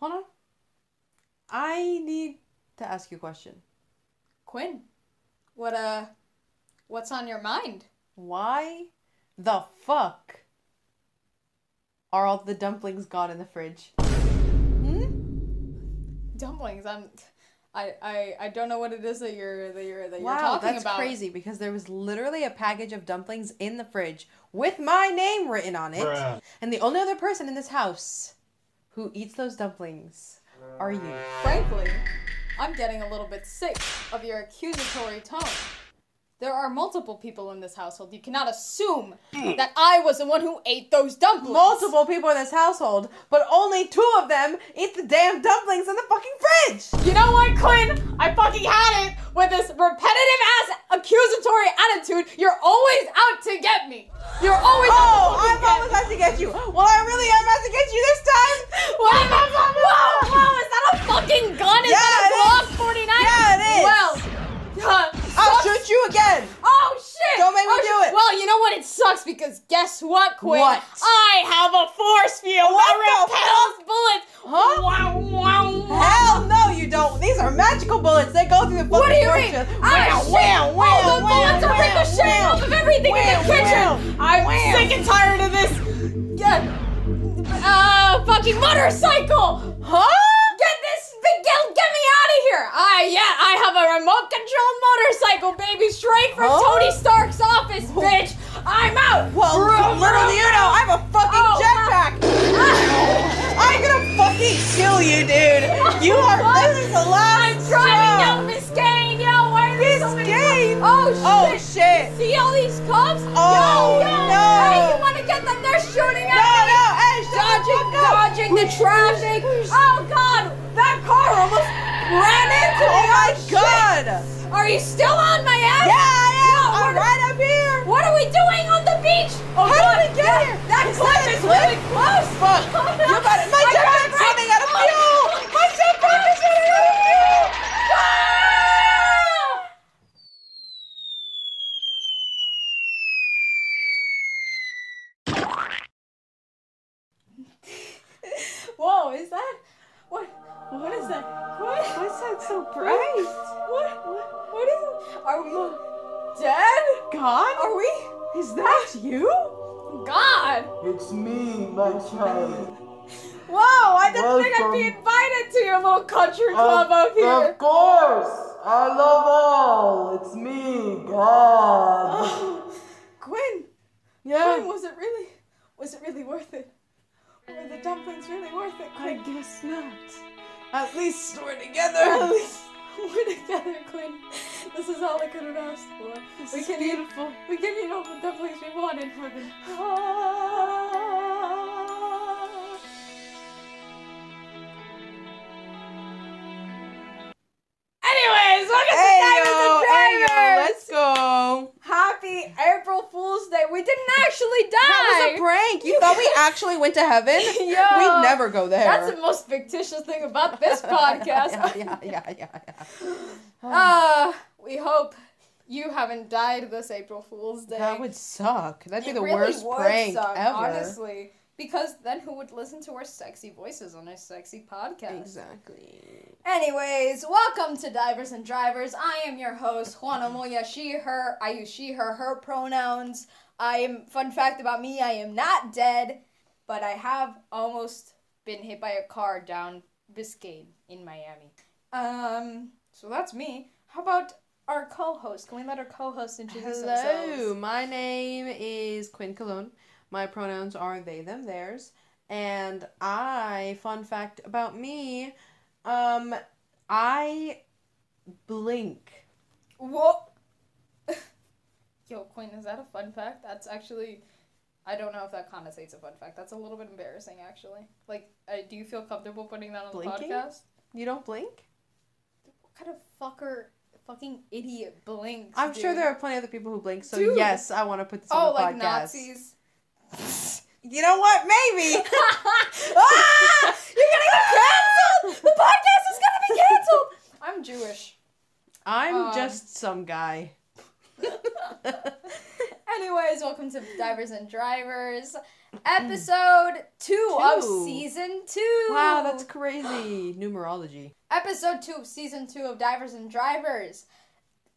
Hold on. I need to ask you a question. Quinn, what uh, what's on your mind? Why the fuck are all the dumplings gone in the fridge? Hmm? Dumplings. I'm. I, I, I don't know what it is that you're that you're that you're Wow, talking that's about. crazy because there was literally a package of dumplings in the fridge with my name written on it. Bruh. And the only other person in this house who eats those dumplings are you. Frankly, I'm getting a little bit sick of your accusatory tone. There are multiple people in this household. You cannot assume that I was the one who ate those dumplings. Multiple people in this household, but only two of them eat the damn dumplings in the fucking fridge! You know what, Quinn? I fucking had it with this repetitive ass accusatory attitude. You're always out to get me. You're always Oh, out to I'm fucking get always out to get you. Well, I really am out to get you this time. What? Whoa, whoa, is that a fucking gun? Is Yeah, that a Glock 49? Yeah, it is. Well, uh, I'll shoot you again. Oh shit! Don't make me Oh, do it. Well, you know what? It sucks because guess what, Quinn? What? I have a force field What that the repels bullets. Huh? Wow, wow, wow. Hell no, you don't. These are magical bullets. They go through the fucking What do you force mean? field. Ah, Wow, shit. wow, wow, oh, the bullets are wow, ricocheting wow. off of everything in Wow, the kitchen. wow. I'm Wow. sick and tired of this. Yeah. Uh, fucking motorcycle. Huh? Get this, get, get me out of here! I yeah, I have a remote controlled motorcycle, baby, straight from Huh? Tony Stark's office, bitch. I'm out. Well, Vroom, little do vroom, you know, I have a fucking Oh, jetpack. I'm gonna fucking kill you, dude. You are. This is the last. I'm driving down Biscayne, yo. Why are there so Biscayne? cops? Oh shit! Oh shit! See all these cops? Oh, yo, yo. no. Hey, you wanna get them? They're shooting at No, me. no, hey, shut Dodging, the fuck up. dodging the traffic. Oh god, car almost ran into. Oh my oh, shit. god. Are you still on my ass? Yeah, I am. No, I'm right up here. What are we doing on the beach? Oh, How God, did we get that- here? That cliff is really close. Fuck. Oh, you got it. My I tried jetpack's to out of break- fuel. My jetpack is running out of fuel. Ah! Whoa, is that what? What is that? What? What's that so bright? What? What, what is? It? Are we dead? God? Are we? Is that ah. you? God! It's me, my child. Whoa! I didn't think I'd be invited to your little country club up here. Of course! I love all! It's me, God! Oh, Quinn, Yeah. Quinn, was it really, was it really worth it? Were the dumplings really worth it, I guess not. At least we're together. At least we're together, Quinn. This is all I could have asked for. This we is can beautiful. eat, we can eat all the dumplings we want in heaven. Anyways, ah. Actually die. That was a prank. You thought we actually went to heaven? We'd never go there. That's the most fictitious thing about this podcast. yeah, yeah, yeah, yeah, yeah. Uh, we hope you haven't died this April Fool's Day. That would suck. That'd be It the really worst prank suck, ever. Honestly. Because then who would listen to our sexy voices on our sexy podcast? Exactly. Anyways, welcome to Divers and Drivers. I am your host, Juana Moya, she, her. I use she, her, her pronouns. I am, fun fact about me, I am not dead, but I have almost been hit by a car down Biscayne in Miami. Um, so that's me. How about our co-host? Can we let our co-host introduce Hello, themselves? my name is Quinn Cologne. My pronouns are they, them, theirs. And I, fun fact about me, um, I blink. What? Yo, Quinn, is that a fun fact? That's actually, I don't know if that connotates a fun fact. That's a little bit embarrassing, actually. Like, uh, do you feel comfortable putting that on Blinking? the podcast? You don't blink? What kind of fucker, fucking idiot blinks? I'm sure there are plenty of other people who blink, so Dude. yes, I want to put this Oh, on the like podcast. Nazis. You know what? Maybe. ah! You're gonna get canceled! The podcast is gonna be canceled! I'm Jewish. I'm Um, just some guy. Anyways, welcome to Divers and Drivers, episode two, of Two. season two. Wow, that's crazy. Numerology. episode two of season two of Divers and Drivers.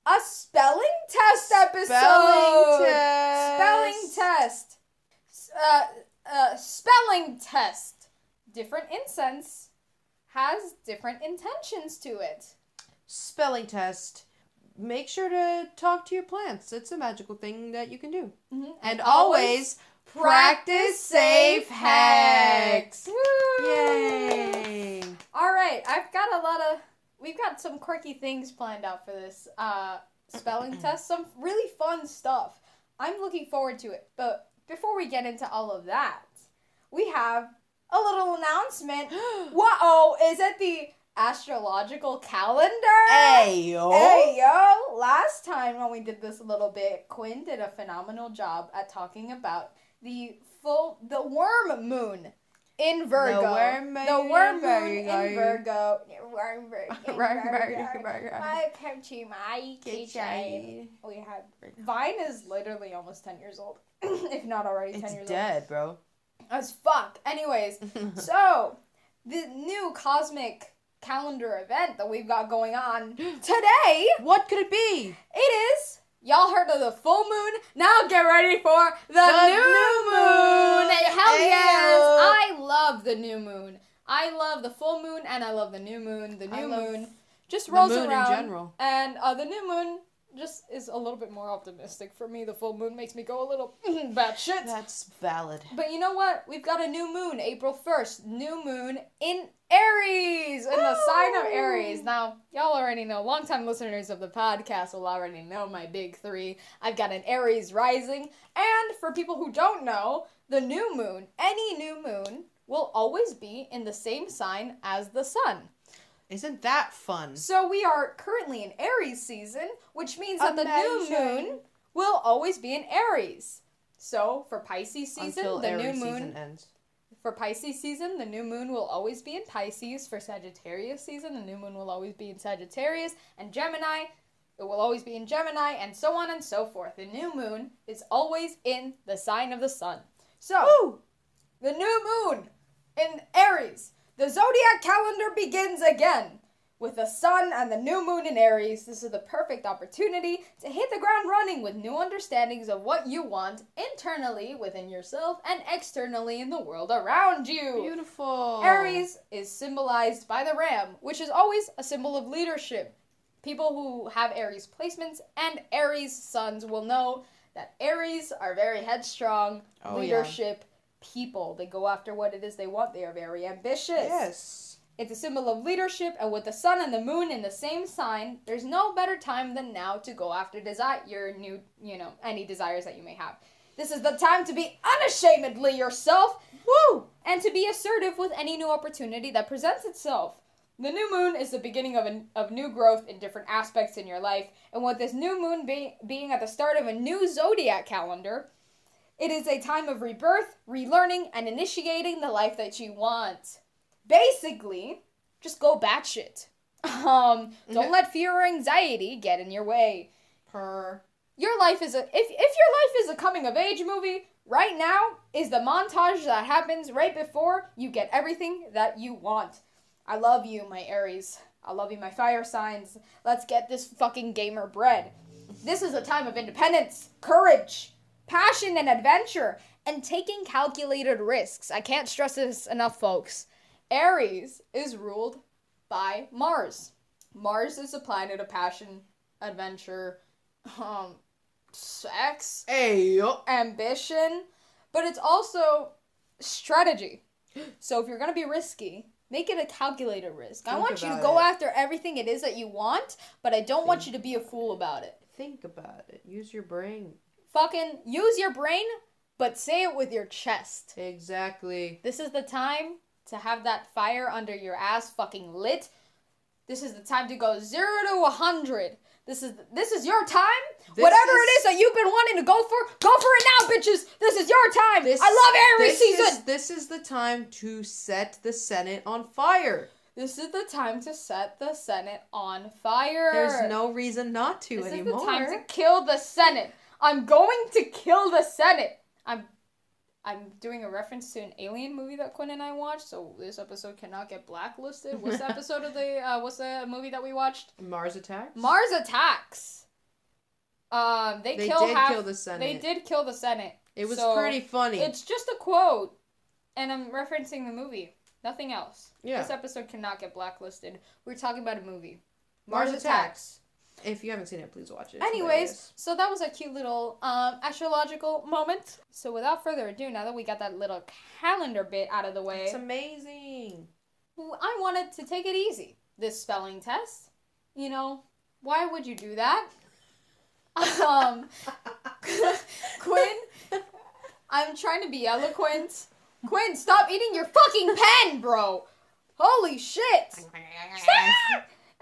A spelling test episode. Spelling test. Spelling test. S- Uh, uh, spelling test. Different incense has different intentions to it. Spelling test. Make sure to talk to your plants. It's a magical thing that you can do. Mhm. And always practice safe hacks. Woo! Yay! All right, I've got a lot of. We've got some quirky things planned out for this uh, spelling test. Some really fun stuff. I'm looking forward to it. But before we get into all of that, we have a little announcement. Whoa! Is it the astrological calendar? Hey yo. Hey yo! Last time when we did this a little bit, Quinn did a phenomenal job at talking about the full the worm moon in Virgo. worm The worm moon in Virgo. Virgo. Worm moon in Worm moon Virgo. in Virgo. Welcome to my kitchen. We have Vine is literally almost ten years old, if not already ten It's years dead, bro. As fuck. Anyways, so, the new cosmic calendar event that we've got going on today, what could it be? it is. Y'all heard of the full moon? Now get ready for the, The new, new moon. moon. Hell yes! I love the new moon. I love the full moon and I love the new moon. The new moon just The rolls moon around. in general. And uh, the new moon just is a little bit more optimistic for me. The full moon makes me go a little bad shit. That's valid. But you know what? We've got a new moon, April 1st. New moon in Aries, in the sign of Aries. Now, y'all already know, longtime listeners of the podcast will already know my big three. I've got an Aries rising. And for people who don't know, the new moon, any new moon, will always be in the same sign as the sun. Isn't that fun? So we are currently in Aries season, which means that the new moon will always be in Aries. So for Pisces season, Until the Aries new moon season ends. for Pisces season, the new moon will always be in Pisces. For Sagittarius season, the new moon will always be in Sagittarius. And Gemini, it will always be in Gemini, and so on and so forth. The new moon is always in the sign of the sun. So, the new moon in Aries. The zodiac calendar begins again. With the sun and the new moon in Aries, this is the perfect opportunity to hit the ground running with new understandings of what you want internally within yourself and externally in the world around you. Beautiful. Aries is symbolized by the ram, which is always a symbol of leadership. People who have Aries placements and Aries sons will know that Aries are very headstrong, Oh, yeah. People. They go after what it is they want. They are very ambitious. Yes. It's a symbol of leadership, and with the sun and the moon in the same sign, there's no better time than now to go after desire your new, you know, any desires that you may have. This is the time to be unashamedly yourself, woo, and to be assertive with any new opportunity that presents itself. The new moon is the beginning of, a, of new growth in different aspects in your life, and with this new moon be, being at the start of a new zodiac calendar, it is a time of rebirth, relearning, and initiating the life that you want. Basically, just go batshit. Um, don't let fear or anxiety get in your way. Per. Your life is a if if your life is a coming of age movie, right now is the montage that happens right before you get everything that you want. I love you, my Aries. I love you, my fire signs. Let's get this fucking gamer bread. This is a time of independence, courage, passion, and adventure, and taking calculated risks. I can't stress this enough, folks. Aries is ruled by Mars. Mars is a planet of passion, adventure, um, sex, Hey yo. ambition, but it's also strategy. So if you're gonna be risky, make it a calculated risk. I want you to go it. after everything it is that you want, but I don't want you to be a fool about it. Think about it. Use your brain. Fucking use your brain, but say it with your chest. Exactly. This is the time to have that fire under your ass fucking lit. This is the time to go zero to a hundred. This is this is your time. This Whatever is- it is that you've been wanting to go for, go for it now, bitches. This is your time. This, I love Aries this season. Is, this is the time to set the Senate on fire. This is the time to set the Senate on fire. There's no reason not to This anymore. This is the time to kill the Senate. I'm going to kill the Senate. I'm I'm doing a reference to an alien movie that Quinn and I watched, so this episode cannot get blacklisted. What's the episode of the uh, what's the movie that we watched? Mars attacks. Mars Attacks. Um, they, They kill did half. kill the Senate. They did kill the Senate. It was So, pretty funny. It's just a quote, and I'm referencing the movie. Nothing else. yeah. This episode cannot get blacklisted. We're talking about a movie. Mars Attacks. If you haven't seen it, please watch it. It's Anyways, hilarious. so that was a cute little um, astrological moment. So without further ado, now that we got that little calendar bit out of the way, it's amazing. I wanted to take it easy. This spelling test, you know, why would you do that? um, Quinn, I'm trying to be eloquent. Quinn, stop eating your fucking pen, bro. Holy shit.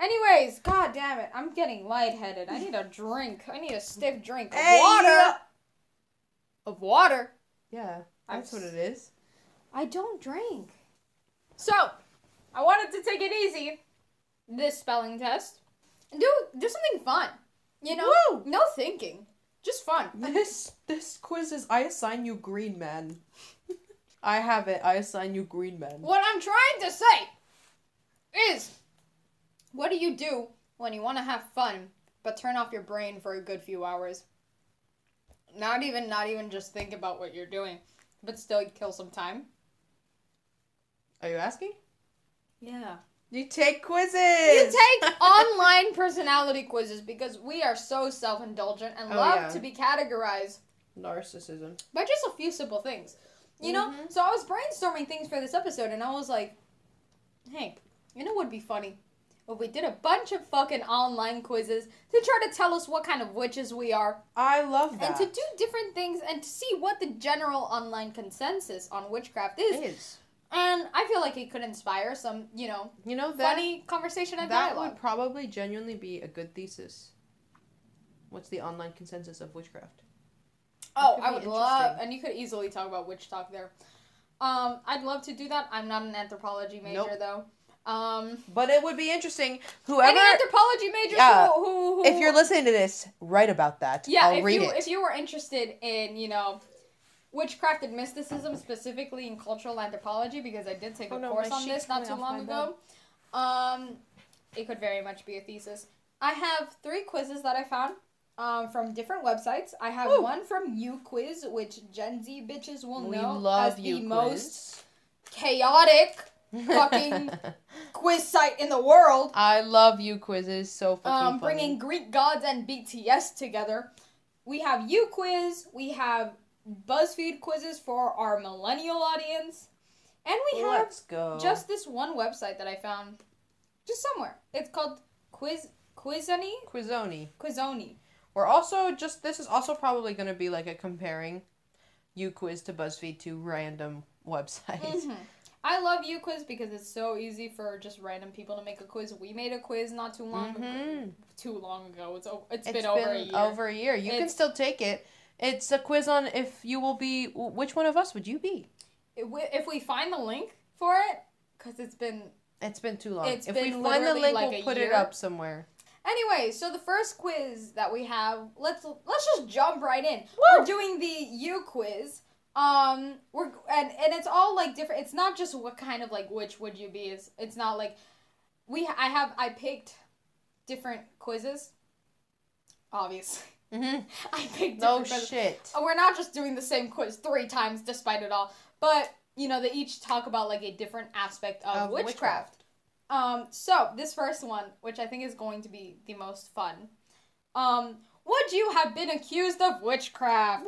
Anyways, god damn it, I'm getting lightheaded. I need a drink. I need a stiff drink of Hey, water. Of water. Yeah, that's what it is. I don't drink. So, I wanted to take it easy, this spelling test, and do do something fun. You know, Woo! no thinking, just fun. This this quiz is I assign you green man. I have it. I assign you green man. What I'm trying to say is, what do you do when you want to have fun but turn off your brain for a good few hours? Not even, not even just think about what you're doing, but still kill some time. Are you asking? Yeah. You take quizzes. You take online personality quizzes because we are so self indulgent and Oh, love yeah. to be categorized narcissism. by just a few simple things. You know? Mhm. So I was brainstorming things for this episode and I was like, hey, you know what would be funny? If we did a bunch of fucking online quizzes to try to tell us what kind of witches we are I love that. and to do different things and to see what the general online consensus on witchcraft is. is. And I feel like it could inspire some, you know, You know that funny conversation and that dialogue. would probably genuinely be a good thesis. What's the online consensus of witchcraft? Oh, I would love, and you could easily talk about witch talk there. Um, I'd love to do that. I'm not an anthropology major Nope. though. Um, But it would be interesting. Whoever, any anthropology majors Yeah. who, who, who if you're listening to this, write about that. yeah, I'll if read you it. if you were interested in you know witchcraft and mysticism specifically in cultural anthropology because I did take a Oh, no, course on this not too long ago. Um, it could very much be a thesis. I have three quizzes that I found. Um, from different websites. I have Woo. one from UQuiz, which Gen Z bitches will we know love as you. the most chaotic fucking quiz site in the world. I love UQuizzes. So fucking Um, funny. bringing Greek gods and BTS together. We have UQuiz. We have BuzzFeed quizzes for our millennial audience, and we have Let's go. just this one website that I found, just somewhere. It's called Quiz Quizony Quizoni. Quizoni. We're also just this is also probably going to be like a comparing UQuiz to BuzzFeed to random websites. Mhm. I love UQuiz because it's so easy for just random people to make a quiz. We made a quiz not too long ago. Mhm. Too long ago. It's o- it's It's been, over a year. over a year. You can still take it. It's a quiz on if you will be. Which one of us would you be? If we- find the link for it, because it's been It's been too long. It's if we find the link, like we'll put it up somewhere. Anyway, so the first quiz that we have, let's let's just jump right in. Woo! We're doing the UQuiz. Um, we're and and it's all like different. It's not just what kind of like which would you be. It's it's not like we. I have I picked different quizzes. Obviously, Mm-hmm. I picked No different quizzes. shit. Uh, We're not just doing the same quiz three times, despite it all. But you know, they each talk about like a different aspect of, Of witchcraft. witchcraft. Um, so this first one, which I think is going to be the most fun. Um, would you have been accused of witchcraft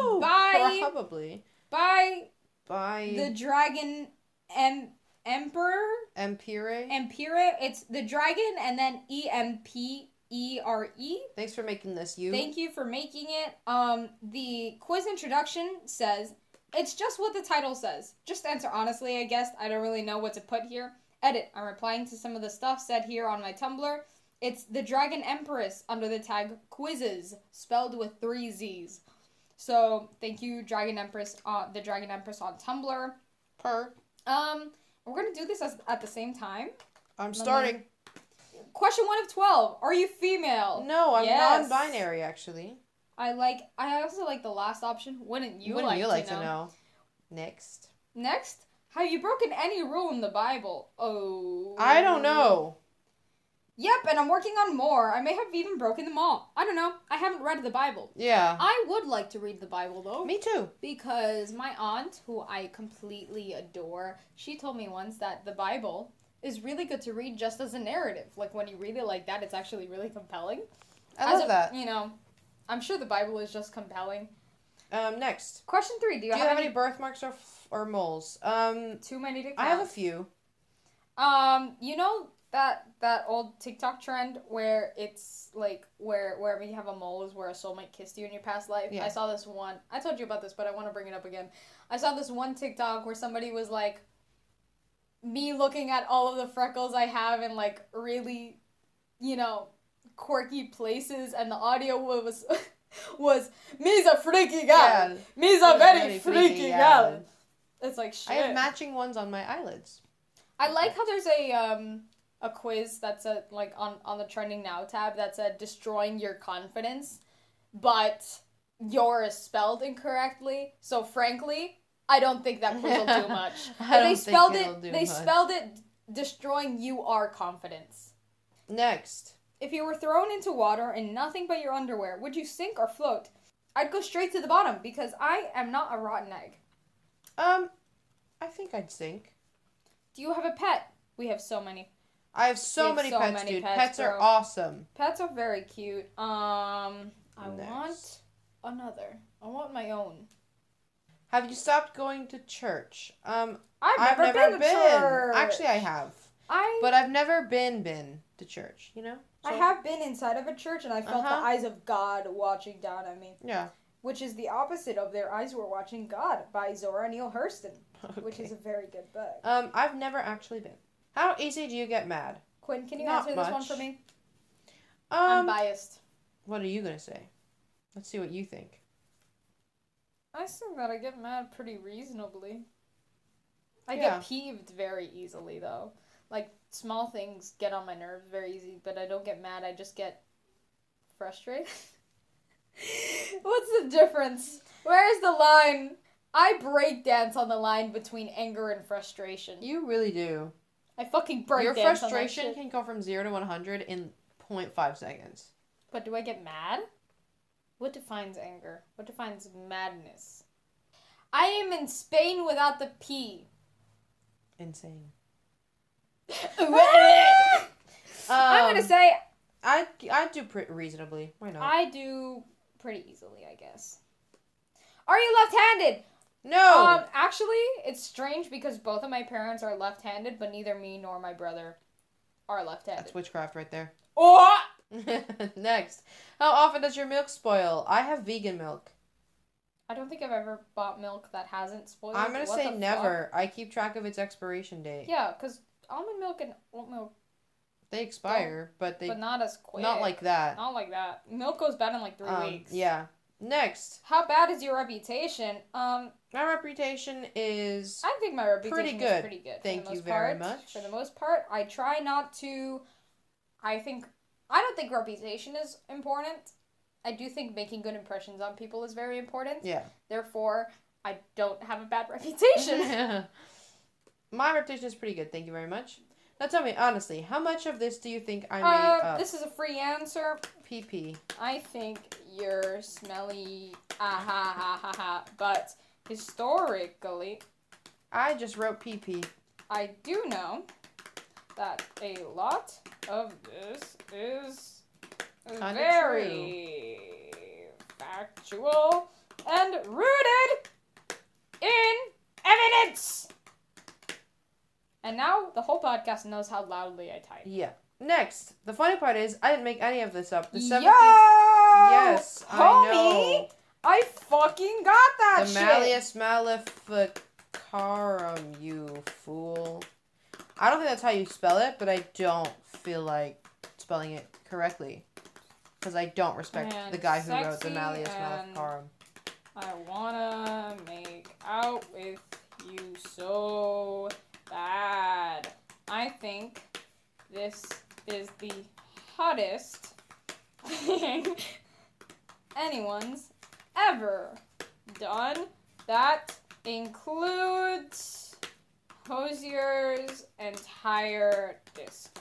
Woo! By- Probably by by the dragon em- emperor Empire. Empire? It's the dragon and then E M P E R E. Thanks for making this. You. Thank you for making it. Um, the quiz introduction says it's just what the title says. Just answer honestly, I guess. I don't really know what to put here. Edit. I'm replying to some of the stuff said here on my Tumblr. It's the Dragon Empress under the tag quizzes, spelled with three Z's. So thank you, Dragon Empress, uh, the Dragon Empress on Tumblr. Per. Um, we're gonna do this as, at the same time. I'm me- starting. Question one of twelve: Are you female? No, I'm Yes. non-binary actually. I like. I also like the last option. Wouldn't you Wouldn't like, you like to, know? Next. Next, have you broken any rule in the Bible? Oh. I don't know. Yep, and I'm working on more. I may have even broken them all. I don't know. I haven't read the Bible. Yeah. I would like to read the Bible though. Me too. because my aunt, who I completely adore, she told me once that the Bible is really good to read just as a narrative. Like when you read it like that, it's actually really compelling. I As love a- that. You know, I'm sure the Bible is just compelling. Um, next. Question three: Do Do you, you have, have any any birthmarks or f- or moles? Um, too many to count? I have a few. Um, you know that that old TikTok trend where it's like where wherever you have a mole is where a soulmate kissed you in your past life. Yeah. I saw this one. I told you about this, but I want to bring it up again. I saw this one TikTok where somebody was like, me looking at all of the freckles I have in like really, you know, quirky places, and the audio was was me's a freaky guy. Me's a very, freaky, gal. It's like shit. I have matching ones on my eyelids. I like how there's a um a quiz that's a like on on the trending now tab that's a destroying your confidence, but yours spelled incorrectly. So frankly, I don't think that quiz will do much. They spelled it. They much. spelled it destroying you are confidence. Next. If you were thrown into water in nothing but your underwear, would you sink or float? I'd go straight to the bottom because I am not a rotten egg. Um, I think I'd sink. Do you have a pet? We have so many. I have so have many so pets, many dude. pets, Pets, are awesome. Pets are very cute. Um, I Next. want another. I want my own. Have you stopped going to church? Um, I've, I've never, never been, to church. Actually, I have, I but I've never been been to church. You know. I have been inside of a church and I felt Uh-huh. the eyes of God watching down at me, Yeah. which is the opposite of Their Eyes Were Watching God by Zora Neale Hurston, which is a very good book. Um, I've never actually been. How easy do you get mad? Quinn, can you Not answer this one for me? I'm Um, biased. what are you gonna say? Let's see what you think. I think that I get mad pretty reasonably. I Yeah. get peeved very easily though. Like small things get on my nerves very easy, but I don't get mad. I just get frustrated. What's the difference? Where is the line? I break dance on the line between anger and frustration. You really do. I fucking break Your dance on that frustration shit. can go from zero to one hundred in 0.5 seconds. But do I get mad? What defines anger? What defines madness? I am in Spain without the P. Insane. I'm Um, gonna say I I do pretty reasonably. Why not? I do pretty easily, I guess. Are you left-handed? No. Um, actually, it's strange because both of my parents are left-handed, but neither me nor my brother are left-handed. That's witchcraft right there. Oh! Next, how often does your milk spoil? I have vegan milk. I don't think I've ever bought milk that hasn't spoiled. I'm gonna What say the fuck? never. I keep track of its expiration date. Yeah, because almond milk and oat milk, They expire, but they but not as quick. not like that. Not like that. Milk goes bad in like three Um, weeks. yeah. Next, How bad is your reputation? Um, my reputation is I think my reputation Pretty is good. pretty good. Thank you very part. much. For the most part, I try not to. I think I don't think reputation is important. I do think making good impressions on people is very important. yeah. Therefore, I don't have a bad reputation. my reputation is pretty good. Thank you very much. Now tell me honestly, how much of this do you think I made uh, up? this is a free answer. PP. I think you're smelly. Ah ha ha ha ha. But historically, I just wrote PP. I do know that a lot of this is Kinda very factual and rooted in evidence. And now the whole podcast knows how loudly I type. Yeah. Next, the funny part is I didn't make any of this up. The Yo, 17th. Yes, I. I fucking got that The shit. Malleus Maleficarum, you fool. I don't think that's how you spell it, but I don't feel like spelling it correctly. Because I don't respect And the guy who wrote the Malleus Maleficarum. I wanna make out with you so bad. I think this is the hottest thing anyone's ever done. That includes Hozier's entire discography.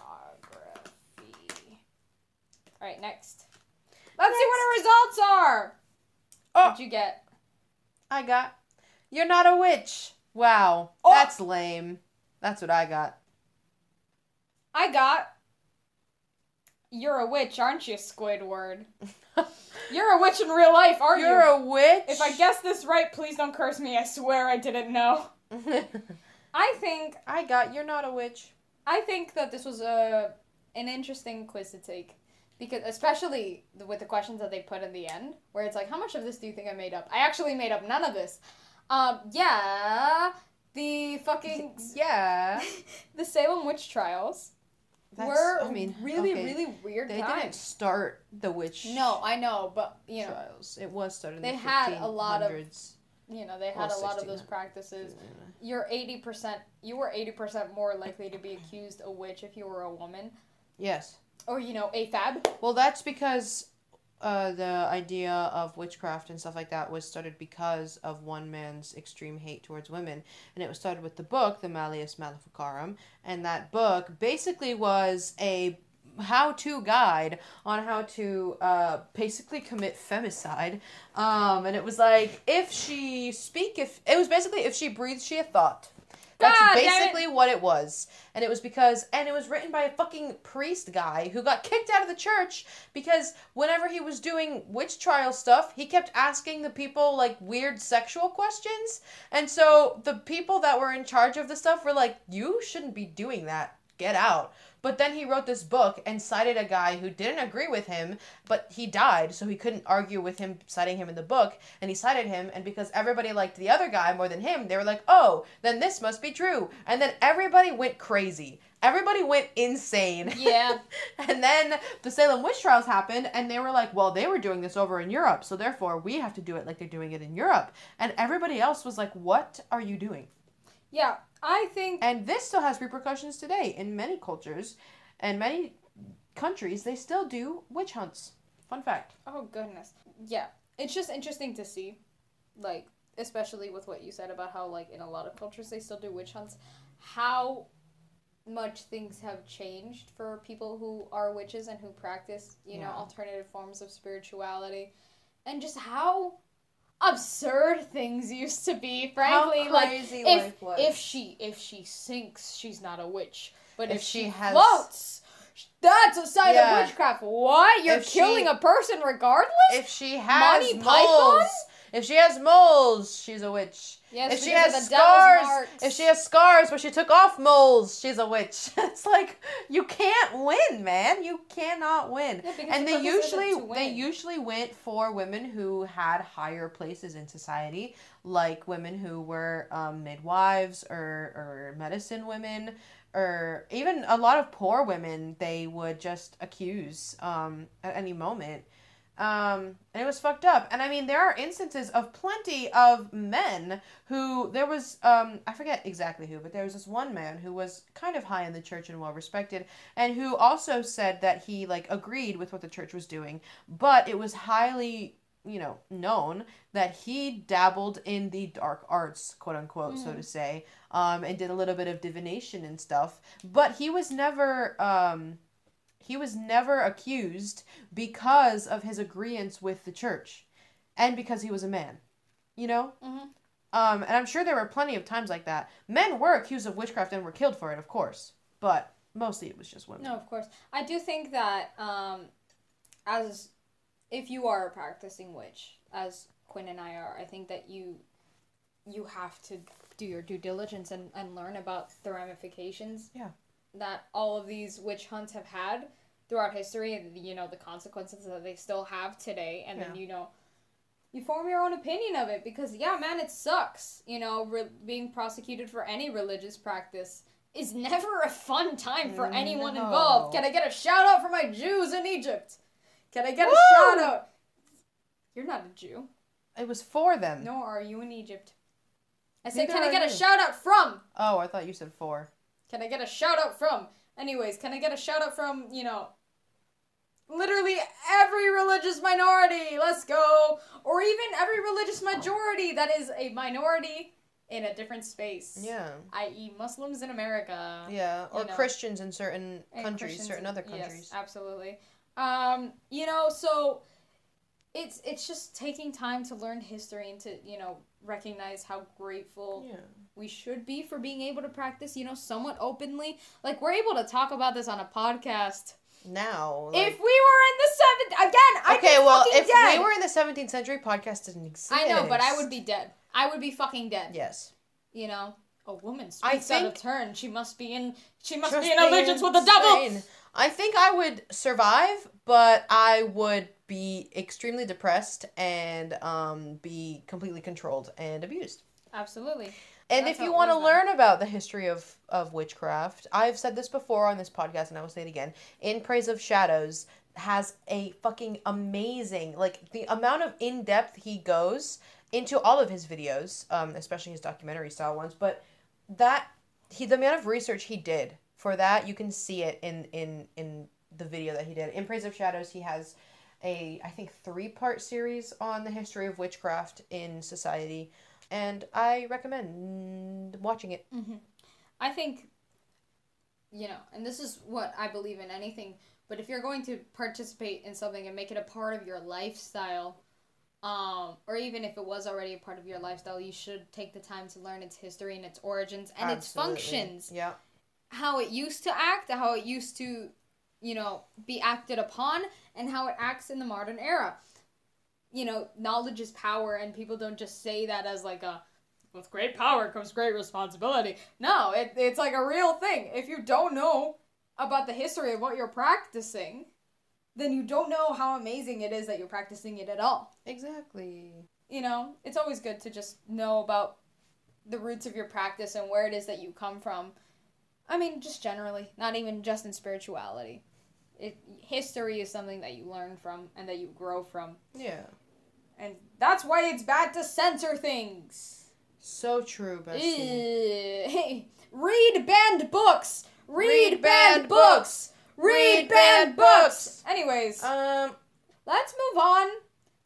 Alright, next. Let's see what our results are. Oh. What'd you get? I got. You're not a witch. Wow. Oh. That's lame. That's what I got. I got. You're a witch, aren't you, Squidward? You're a witch in real life, aren't You're you? a witch. If I guess this right, please don't curse me. I swear I didn't know. I think I got. You're not a witch. I think that this was a an interesting quiz to take because especially with the questions that they put in the end, where it's like, how much of this do you think I made up? I actually made up none of this. Um, yeah, the fucking Yeah. the Salem witch trials That's, were I mean, really okay, really weird They didn't start the witch No, I know, but you know, trials. It was started in they the had a lot of 1500s. you know, they had a lot of those practices. You're eighty percent. You were eighty percent more likely to be accused a witch if you were a woman, Yes. or you know, a fab. Well, that's because uh, the idea of witchcraft and stuff like that was started because of one man's extreme hate towards women. And it was started with the book, the Malleus Maleficarum. And that book basically was a how to guide on how to uh, basically commit femicide. Um, and it was like, if she speak, if it was basically, if she breathes, she a thought. That's God damn it. basically what it was. And it was because, and it was written by a fucking priest guy who got kicked out of the church because whenever he was doing witch trial stuff, he kept asking the people like weird sexual questions. And so the people that were in charge of the stuff were like, you shouldn't be doing that. Get out. But then he wrote this book and cited a guy who didn't agree with him, but he died, so he couldn't argue with him citing him in the book. And he cited him, and because everybody liked the other guy more than him, they were like, oh, then this must be true. And then everybody went crazy. Everybody went insane. Yeah. and then the Salem witch trials happened, and they were like, well, they were doing this over in Europe, so therefore we have to do it like they're doing it in Europe. And everybody else was like, what are you doing? Yeah, I think And this still has repercussions today in many cultures and many countries. They still do witch hunts. Fun fact. Oh goodness. Yeah. It's just interesting to see. Like, especially with what you said about how like in a lot of cultures they still do witch hunts, how much things have changed for people who are witches and who practice, you know, alternative forms of spirituality. And just how absurd things used to be, frankly. Like if if she if she sinks, she's not a witch. But if, If she, she has- floats, that's a sign Yeah. of witchcraft. What? You're If she- killing a person regardless? if she has Monty moles, Python? if she has moles, she's a witch. Yes, if she has of the devil's scars, if she has scars but she took off moles, she's a witch. it's like you can't win, man. You cannot win. Yeah, and they usually they usually went for women who had higher places in society, like women who were um, midwives or or medicine women. Or even a lot of poor women, they would just accuse um, at any moment. Um, and it was fucked up. And I mean, there are instances of plenty of men who there was um I forget exactly who, but there was this one man who was kind of high in the church and well respected, and who also said that he like agreed with what the church was doing, but it was highly you know known that he dabbled in the dark arts quote unquote so to say um and did a little bit of divination and stuff but he was never um he was never accused because of his agreement with the church and because he was a man you know Mhm. um and i'm sure there were plenty of times like that men were accused of witchcraft and were killed for it of course but mostly it was just women No, of course. I do think that um, as if you are a practicing witch, as Quinn and I are, I think that you you have to do your due diligence and, and learn about the ramifications. Yeah. That all of these witch hunts have had throughout history, and you know the consequences that they still have today, and then you know. You form your own opinion of it because, yeah, man, it sucks. You know, re- being prosecuted for any religious practice is never a fun time for mm, anyone No. involved. Can I get a shout out for my Jews in Egypt? Can I get Woo! a shout out? You're not a Jew. it was for them Nor are you in Egypt. I said, Neither can I get a shout out from? oh i thought you said for Can I get a shout out from? Anyways, can I get a shout out from, you know, literally every religious minority. Let's go. Or even every religious majority that is a minority in a different space. Yeah. I.e., Muslims in America. Yeah. Or you know. Christians in certain and countries, Christians certain in- other yes, countries. absolutely. Um, you know, so it's it's just taking time to learn history and to you know recognize how grateful Yeah. we should be for being able to practice you know somewhat openly. Like we're able to talk about this on a podcast. Now. if we were in the seventh again, I'd okay, well, if dead. we were in the 17th century, podcast didn't exist. I know, but I would be dead. I would be fucking dead. Yes. You know, a woman I speaks out of turn. She must be in. She must be in allegiance with the devil. I think I would survive, but I would be extremely depressed and um, be completely controlled and abused. Absolutely. And That's if you want to learn about the history of, of witchcraft, I've said this before on this podcast and I will say it again. In Praise of Shadows has a fucking amazing, like the amount of in depth he goes into all of his videos, um, especially his documentary style ones, but that he the amount of research he did for that, you can see it in in in the video that he did. In Praise of Shadows, he has a I think three part series on the history of witchcraft in society, and I recommend watching it. I think, you know, and this is what I believe in anything, but if you're going to participate in something and make it a part of your lifestyle, um, or even if it was already a part of your lifestyle, you should take the time to learn its history and its origins and its functions. Yeah. How it used to act, how it used to, you know, be acted upon, and how it acts in the modern era. You know, knowledge is power, and people don't just say that as like a with great power comes great responsibility. No, it, it's like a real thing. If you don't know about the history of what you're practicing, then you don't know how amazing it is that you're practicing it at all. Exactly. You know, it's always good to just know about the roots of your practice and where it is that you come from. I mean, just generally, not even just in spirituality. It history is something that you learn from and that you grow from. Yeah. And that's why it's bad to censor things. So true, bestie. Hey, read banned books. Read, Read banned books. books. Read banned banned books. Anyways, Um, let's move on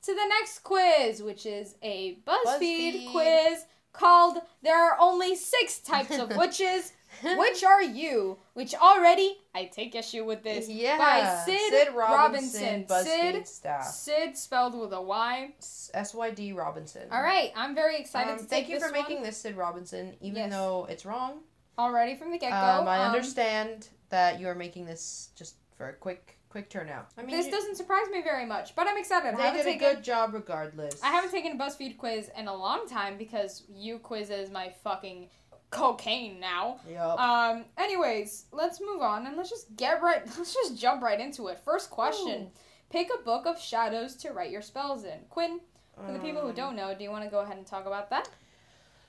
to the next quiz, which is a BuzzFeed, BuzzFeed. quiz called "There are only six types of witches." Which are you? Which already I take issue with this yeah. by Syd, Robinson. BuzzFeed Syd, staff. Syd spelled with a Y. S Y D Robinson. All right, I'm very excited Um, to thank you for making this Syd Robinson, even Yes. though it's wrong. already from the get go. Um, I understand that you are making this just for a quick, quick turnout. I mean, This you- doesn't surprise me very much, but I'm excited. I they haven't did a good job regardless. I haven't taken a BuzzFeed quiz in a long time because UQuiz is my fucking cocaine now. Yup. Um. Anyways, let's move on and let's just get right. Let's just jump right into it. First question: Pick a book of shadows to write your spells in. Quinn, for the people who Um, don't know, do you want to go ahead and talk about that?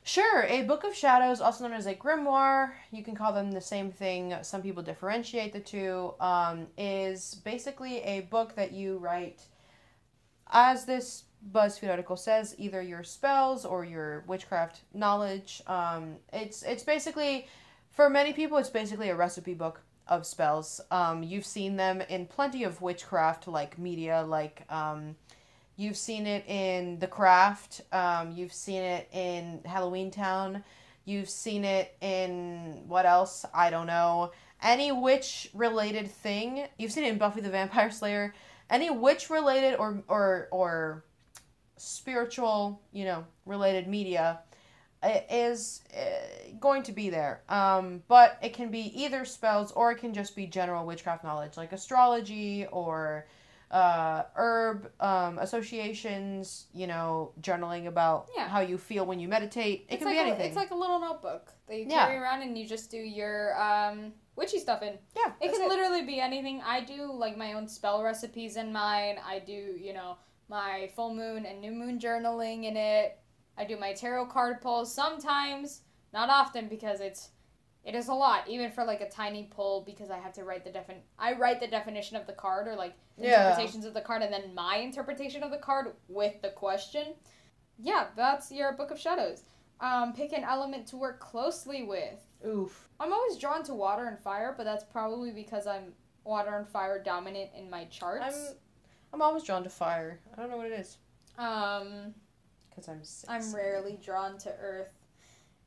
Sure, a Book of Shadows, also known as a grimoire, you can call them the same thing. Some people differentiate the two. Um, is basically a book that you write, as this BuzzFeed article says, either your spells or your witchcraft knowledge. Um, it's it's basically, for many people, it's basically a recipe book of spells. Um, you've seen them in plenty of witchcraft like media, like um, You've seen it in The Craft. Um, you've seen it in Halloweentown. You've seen it in what else? I don't know. Any witch related thing. You've seen it in Buffy the Vampire Slayer. Any witch related or or or spiritual, you know, related media is uh, going to be there. Um, but it can be either spells or it can just be general witchcraft knowledge, like astrology or uh, herb um, associations, you know, journaling about Yeah. how you feel when you meditate. It it's can like be a, anything. it's like a little notebook that you Yeah. carry around and you just do your um witchy stuff in. yeah, It can literally be anything. I do like my own spell recipes in mine. I do, you know, my full moon and new moon journaling in it. I do my tarot card pulls sometimes, not often because it's it is a lot, even for like a tiny pull because I have to write the defin I write the definition of the card or like Yeah. interpretations of the card and then my interpretation of the card with the question. Yeah, that's your book of shadows. Um, pick an element to work closely with. Oof. I'm always drawn to water and fire, but that's probably because I'm water and fire dominant in my charts. I'm I'm always drawn to fire. I don't know what it is. um, Because I'm six. I'm rarely drawn to earth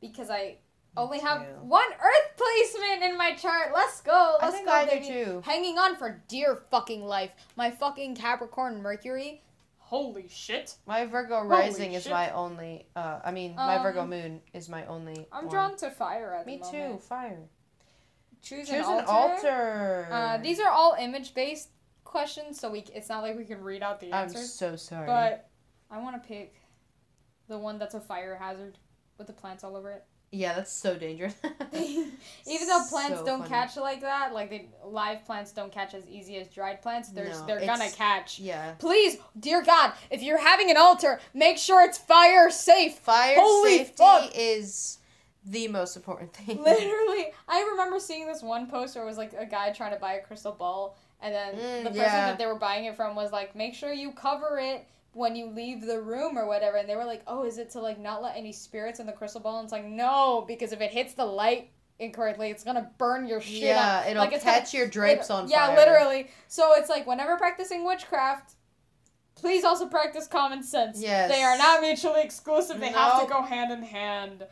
because I only Me have one earth placement in my chart. Let's go. Let's go, I do too. Hanging on for dear fucking life. My fucking Capricorn Mercury. Holy shit. My Virgo Holy rising is shit. my only. Uh, I mean, my Virgo Um, moon is my only. I'm one. drawn to fire at Me the too. Fire. Choose, Choose an an altar. altar. Uh, these are all image based questions, so we it's not like we can read out the answers. I'm so sorry. But I want to pick the one that's a fire hazard with the plants all over it. yeah, that's so dangerous. Even though plants So don't funny. catch like that, like they live plants don't catch as easy as dried plants. They're No, they're gonna catch. Yeah. Please, dear God, if you're having an altar, make sure it's fire safe. Fire Holy safety fuck. is the most important thing. Literally, I remember seeing this one post where it was like a guy trying to buy a crystal ball, and then Mm, the person yeah. that they were buying it from was like, "Make sure you cover it when you leave the room or whatever." And they were like, "Oh, is it to like not let any spirits in the crystal ball?" And it's like, "No, because if it hits the light incorrectly, it's gonna burn your shit yeah, up." it'll Like, it's gonna- catch your drapes it- on yeah, fire. Yeah, literally. So it's like whenever practicing witchcraft. Please also practice common sense. Yes. They are not mutually exclusive. They have to go hand in hand.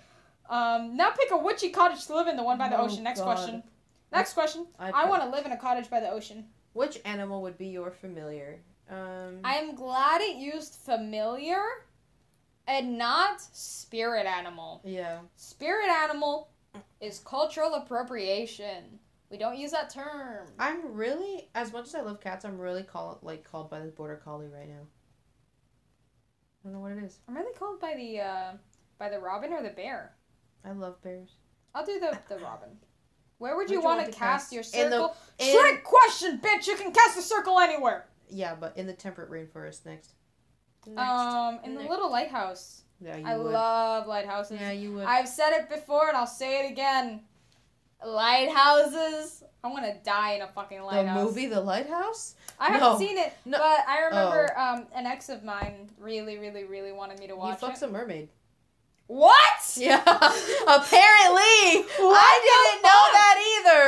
Um, now pick a witchy cottage to live in, the one by the Oh, ocean. Next God. question. Next question. I, I want to live in a cottage by the ocean. Which animal would be your familiar? Um, I am glad it used familiar and not spirit animal. yeah. Spirit animal is cultural appropriation. We don't use that term. I'm really, as much as I love cats, I'm really call like called by the border collie right now. I don't know what it is. I'm really called by the uh, by the robin or the bear. I love bears. I'll do the the robin. Where would you, you want want to to cast, cast? your In the- circle? in- Trick question, bitch! You can cast a circle anywhere. Yeah, but in the temperate rainforest next. Next. Um, in the little lighthouse. yeah, you would. I would. love lighthouses. yeah, you would. I've said it before and I'll say it again. Lighthouses. I want to die in a fucking lighthouse. the lighthouse. movie The Lighthouse? I haven't seen it, No. but I remember um, an ex of mine really, really, really wanted me to watch. watch fucked it. a mermaid. What? Yeah, apparently. I didn't the know that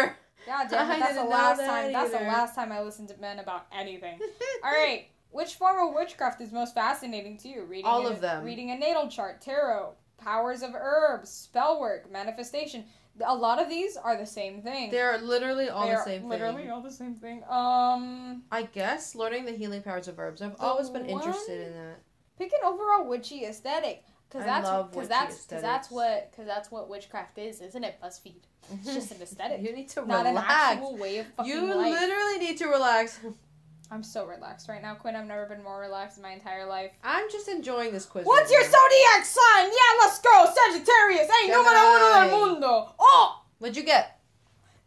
either. God damn it! That's the last that time. That's the last time I listened to men about anything. All right. Which form of witchcraft is most fascinating to you? Reading All a- of them. Reading a natal chart, tarot, powers of herbs, spell work, manifestation. A lot of these are the same thing. They're literally all They the same literally thing. all the same thing. Um, I guess learning the healing powers of herbs. I've always been interested in that. pick an overall witchy aesthetic. Cause that's love cause that's cause that's what cause that's what witchcraft is, isn't it? Buzzfeed. It's just an aesthetic, you need to not an relax. actual way of fucking You life. literally need to relax. I'm so relaxed right now, Quinn. I've never been more relaxed in my entire life. I'm just enjoying this quiz. What's right your now. zodiac sign? Yeah, let's go. Sagittarius. Hey, numero uno del mundo. Oh, What'd you get?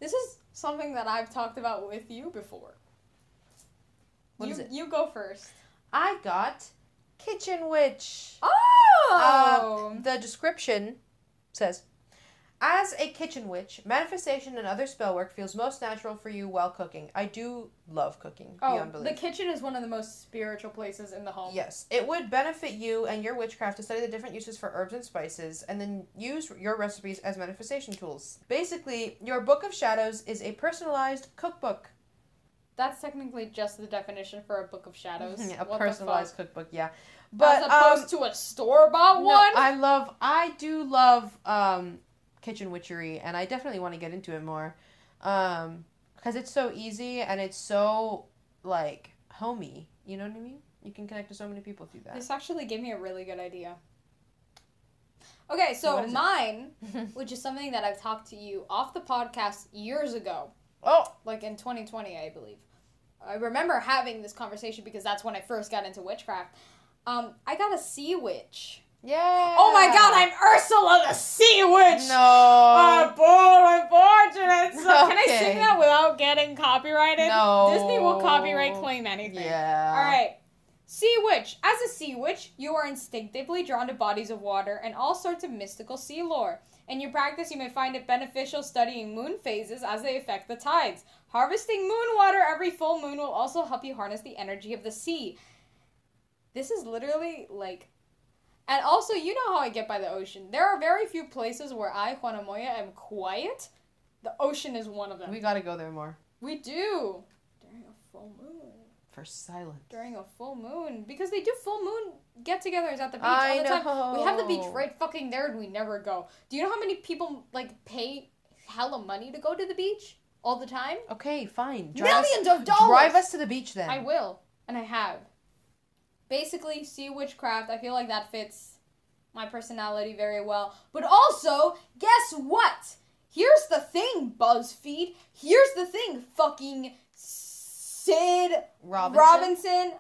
this is something that I've talked about with you before. What you, is it? You go first. I got Kitchen Witch. Oh. Uh, the description says As a kitchen witch, manifestation and other spell work feels most natural for you while cooking. I do love cooking oh, the kitchen is one of the most spiritual places in the home. Yes, it would benefit you and your witchcraft to study the different uses for herbs and spices and then use your recipes as manifestation tools. Basically, your Book of Shadows is a personalized cookbook. That's technically just the definition for a book of shadows. a What personalized cookbook, yeah. But As opposed um, to a store bought no, one. I love I do love um kitchen witchery and I definitely want to get into it more. Um because it's so easy and it's so like homey, you know what I mean? You can connect to so many people through that. This actually gave me a really good idea. Okay, so What is it? mine, which is something that I've talked to you off the podcast years ago, oh, like in 2020, I believe. I remember having this conversation because that's when I first got into witchcraft. Um, I got a sea witch. yeah. Oh my god, I'm Ursula the sea witch! No. Boy, unfortunate. So can I Okay. sing that without getting copyrighted? No. Disney will copyright claim anything. yeah. All right. Sea witch. As a sea witch, you are instinctively drawn to bodies of water and all sorts of mystical sea lore. In your practice, you may find it beneficial studying moon phases as they affect the tides. Harvesting moon water every full moon will also help you harness the energy of the sea. This is literally like. And also, you know how I get by the ocean. There are very few places where I, Juana Moya, am quiet. The ocean is one of them. We got to go there more. We do during a full moon. For silence. During a full moon, because they do full moon get-togethers at the beach I all the time. We have the beach right fucking there, and we never go. Do you know how many people like pay hella money to go to the beach all the time? Okay, fine. Drive us- Millions of dollars. Drive us to the beach then. I will, and I have. Basically, sea witchcraft. I feel like that fits my personality very well. But also, guess what? Here's the thing, BuzzFeed. Here's the thing, fucking Syd Robinson. Robinson.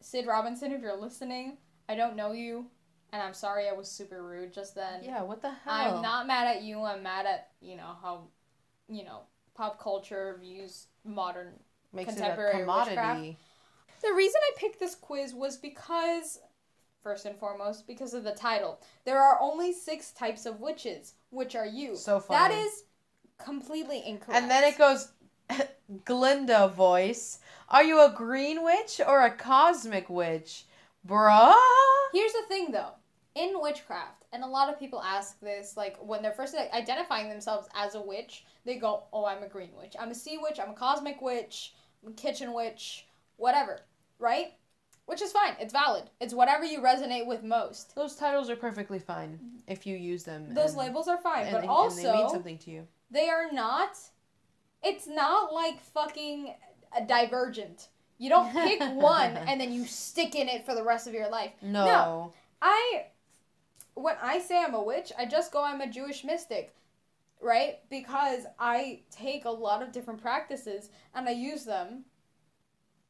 Syd Robinson, if you're listening, I don't know you, and I'm sorry I was super rude just then. Yeah, what the hell? I'm not mad at you. I'm mad at you know how, you know, pop culture views modern Makes contemporary commodity. the reason I picked this quiz was because, first and foremost, because of the title. There are only six types of witches. Which are you? So That funny. is completely incorrect. And then it goes, Glinda voice. Are you a green witch or a cosmic witch? Bruh? Here's the thing, though. In witchcraft, and a lot of people ask this, like when they're first identifying themselves as a witch, they go, "Oh, I'm a green witch. I'm a sea witch. I'm a cosmic witch. I'm a kitchen witch. Whatever." Right? Which is fine. It's valid. It's whatever you resonate with most. Those titles are perfectly fine if you use them. Those and- labels are fine, and but they, also and they mean something to you. They are not. It's not like fucking a divergent. You don't pick one and then you stick in it for the rest of your life. No. No. I, when I say I'm a witch, I just go I'm a Jewish mystic, right? Because I take a lot of different practices and I use them.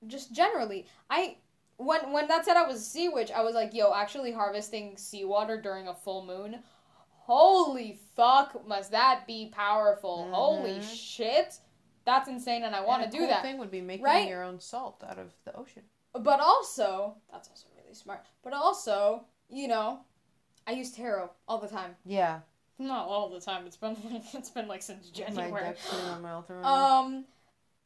Just generally, I when when that said I was a sea witch, I was like, yo, actually harvesting seawater during a full moon. Holy fuck, must that be powerful? Holy Mhm. shit, that's insane, and I want to do cool that. thing would be making right? your own salt out of the ocean. But also, that's also really smart. But also, you know, I use tarot all the time. Yeah. Not all the time. It's been like, it's been like since My January. deck's on my altar. Um,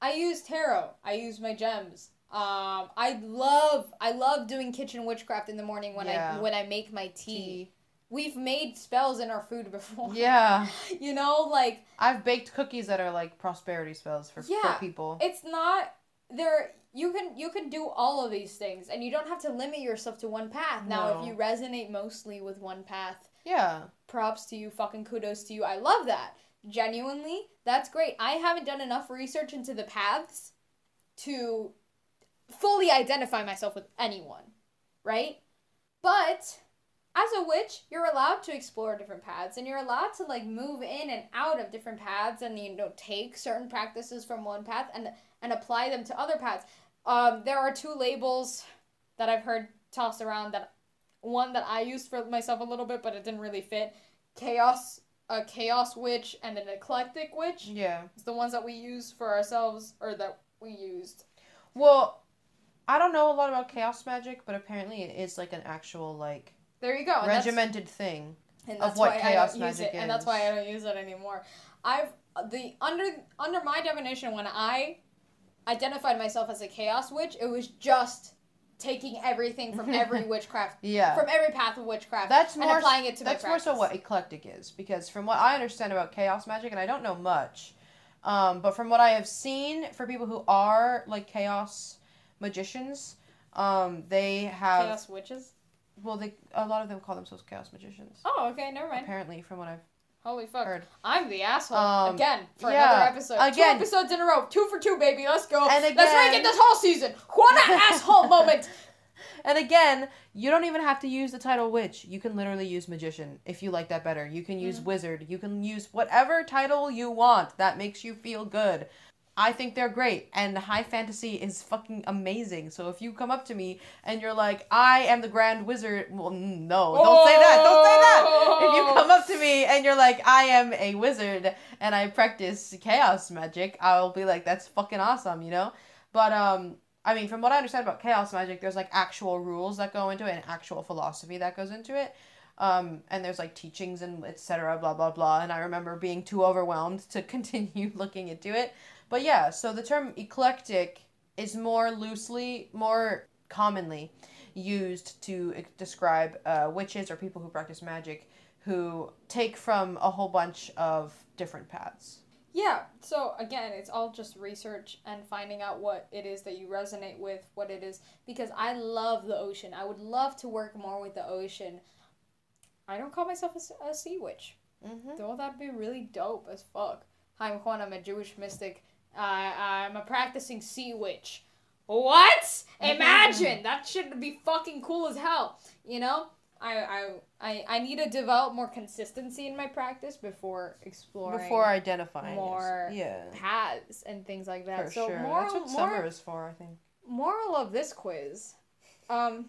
I use tarot. I use my gems. Um, I love I love doing kitchen witchcraft in the morning when Yeah. I when I make my tea. Tea. We've made spells in our food before. Yeah. You know, like I've baked cookies that are like prosperity spells for, Yeah. for people. it's not there you can you can do all of these things and you don't have to limit yourself to one path. Now No. if you resonate mostly with one path, Yeah. props to you, fucking kudos to you. I love that. Genuinely, that's great. I haven't done enough research into the paths to fully identify myself with anyone, right? But as a witch, you're allowed to explore different paths and you're allowed to like move in and out of different paths and you know take certain practices from one path and and apply them to other paths. Um, there are two labels that I've heard tossed around that one that I used for myself a little bit, but it didn't really fit. Chaos, a chaos witch, and an eclectic witch. Yeah. It's the ones that we use for ourselves, or that we used. Well, I don't know a lot about chaos magic, but apparently it is like an actual like There you go. And regimented thing. and of that's what why chaos I don't use magic it, and that's why I don't use it anymore. I've the under under my definition when I identified myself as a chaos witch, it was just taking everything from every witchcraft, Yeah. from every path of witchcraft, That's and more applying it to that's more so what eclectic is because from what I understand about chaos magic and I don't know much um, but from what I have seen for people who are like chaos magicians um, they have chaos witches. Well they a lot of them call themselves chaos magicians Oh, okay, never mind. apparently from what I've Holy fuck. heard I'm the asshole Um, again for yeah, another episode. Two episodes in a row. Two for two, baby. Let's go. And again, Let's again- make it this whole season. What an asshole moment. and again you don't even have to use the title witch you can literally use magician if you like that better you can Mm. use wizard you can use whatever title you want that makes you feel good I think they're great, and high fantasy is fucking amazing. So if you come up to me and you're like, "I am the Grand Wizard," well, no, don't say that. Don't say that. If you come up to me and you're like, "I am a wizard and I practice chaos magic," I'll be like, "That's fucking awesome," you know. But um, I mean, from what I understand about chaos magic, there's like actual rules that go into it and actual philosophy that goes into it. Um, and there's like teachings and etc. Blah blah blah. And I remember being too overwhelmed to continue looking into it. But yeah, so the term eclectic is more loosely, more commonly used to e- describe uh, witches or people who practice magic who take from a whole bunch of different paths. Yeah, so again, it's all just research and finding out what it is that you resonate with, what it is. Because I love the ocean. I would love to work more with the ocean. I don't call myself a sea witch, Mm-hmm. though that'd be really dope as fuck. Hi, I'm Juan, I'm a Jewish mystic. Uh, I'm a practicing sea witch. What? Imagine! that should be fucking cool as hell, you know? I, I, I, I need to develop more consistency in my practice before exploring Before identifying. more. Yeah. paths and things like that. For so sure. moral, That's what moral, summer is for, I think. moral of this quiz, um,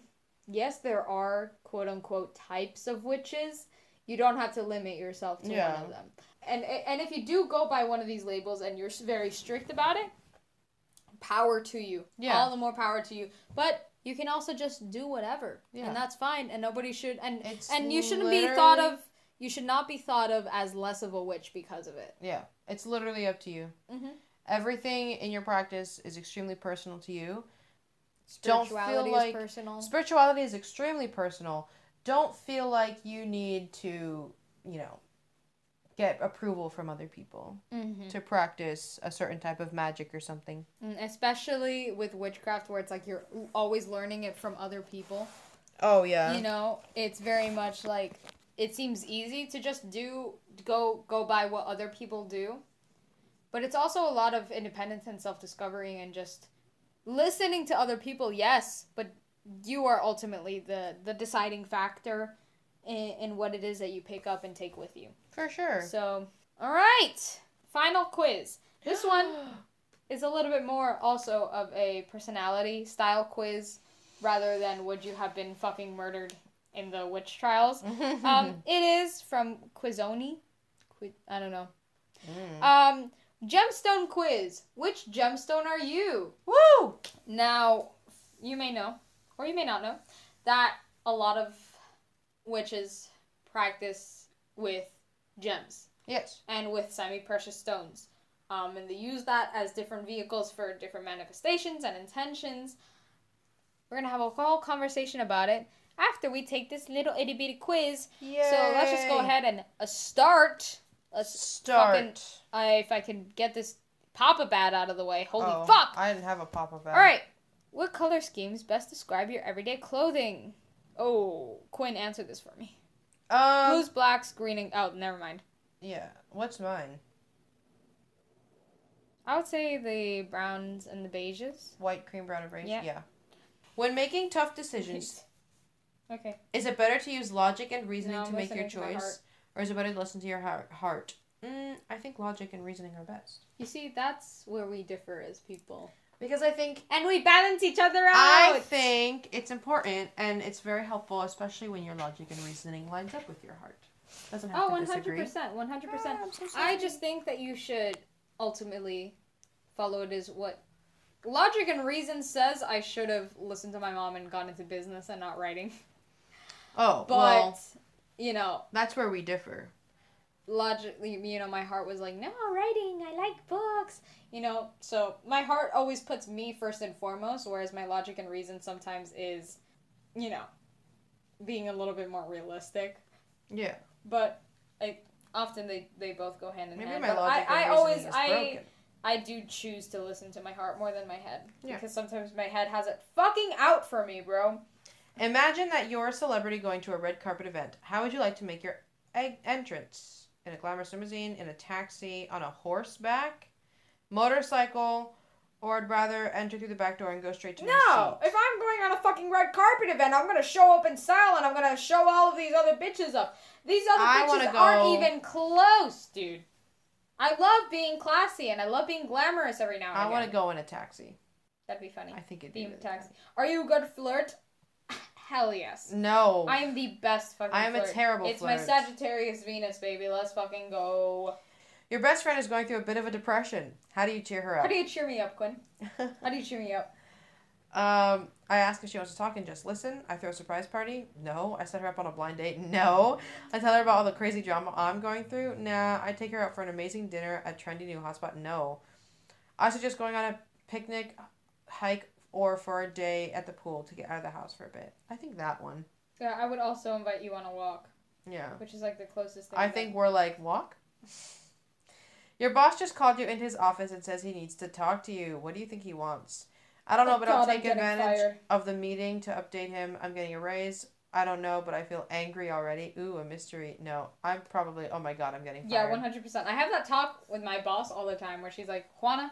yes, there are quote unquote types of witches. You don't have to limit yourself to Yeah. one of them. And and if you do go by one of these labels and you're very strict about it, power to you. Yeah. All the more power to you. But you can also just do whatever, Yeah. and that's fine. And nobody should and It's and you shouldn't be thought of. You should not be thought of as less of a witch because of it. Yeah. It's literally up to you. Mhm. Everything in your practice is extremely personal to you. Don't feel Spirituality like- is personal. Spirituality is extremely personal. Don't feel like you need to, you know, get approval from other people Mm-hmm. to practice a certain type of magic or something. Mm, Especially with witchcraft, where it's like you're always learning it from other people. Oh yeah. You know, it's very much like it seems easy to just do go go by what other people do, but it's also a lot of independence and self discovery and just listening to other people. Yes, but you are ultimately the the deciding factor in, in what it is that you pick up and take with you. For sure. So, all right, final quiz. This one is a little bit more also of a personality style quiz rather than would you have been fucking murdered in the witch trials. Um, it is from Quizoni. Qui- I don't know. Mm. Um, gemstone quiz. Which gemstone are you? Woo! Now, you may know, or you may not know, that a lot of witches practice with gems Yes. and with semi precious stones. Um, and they use that as different vehicles for different manifestations and intentions. We're gonna have a whole conversation about it after we take this little itty bitty quiz. Yay. So let's just go ahead and uh, start. Let's Start. fucking- I if I can get this Papa Bat out of the way. Holy Oh, fuck! I didn't have a pop up. All right. What color schemes best describe your everyday clothing? Oh, Quinn, answer this for me. Um. Blues, blacks, green, and oh, never mind. Yeah. What's mine? I would say the browns and the beiges. White, cream, brown, and beige. Yeah. Yeah. When making tough decisions, Okay. is it better to use logic and reasoning No, to make your to choice, or is it better to listen to your heart? heart? Mm, I think logic and reasoning are best You see, that's where we differ as people. Because I think And we balance each other out. I think it's important and it's very helpful, especially when your logic and reasoning lines up with your heart. Doesn't have Oh, to 100%. disagree. 100%. Ah, I'm so I just think that you should ultimately follow it as what logic and reason says. I should have listened to my mom and gone into business and not writing. Oh, But, well, you know, that's where we differ. Logically, you know, my heart was like, no, writing, I like books. You know, so my heart always puts me first and foremost, whereas my logic and reason sometimes is, you know, being a little bit more realistic. Yeah. But I often they, they both go hand in Maybe hand. my But logic I, I always is I broken. I do choose to listen to my heart more than my head. Yeah. Because sometimes my head has it fucking out for me, bro. Imagine that you're a celebrity going to a red carpet event. How would you like to make your entrance? In a glamorous limousine, in a taxi, on a horseback, motorcycle, or I'd rather enter through the back door and go straight to No, if I'm going on a fucking red carpet event, I'm gonna show up in style and I'm gonna show all of these other bitches up. These other I bitches go- aren't even close, dude. I love being classy and I love being glamorous every now and then. I again. want to go in a taxi. That'd be funny. I think it'd be Theme really taxi. Are you a good flirt? Hell yes. No. I am the best fucking I am a terrible It's my. Sagittarius Venus, baby. Let's fucking go. Your best friend is going through a bit of a depression. How do you cheer her up? How do you cheer me up, Quinn? How do you cheer me up? um, I ask if she wants to talk and just listen. I throw a surprise party. No. I set her up on a blind date. No. I tell her about all the crazy drama I'm going through. Nah. I take her out for an amazing dinner at trendy new hotspot. No. I suggest going on a picnic, hike, or for a day at the pool to get out of the house for a bit. I think that one. Yeah, I would also invite you on a walk, Yeah. which is like the closest thing. I that- think we're like walk. Your boss just called you into his office and says he needs to talk to you. What do you think he wants? I don't oh know, Oh but I'll God, I'm take advantage fired. of the meeting to update him. I'm getting a raise. I don't know, but I feel angry already. Ooh, a mystery. No, I'm probably. Oh my god, I'm getting fired. Yeah, one hundred percent. I have that talk with my boss all the time, where she's like, "Juana,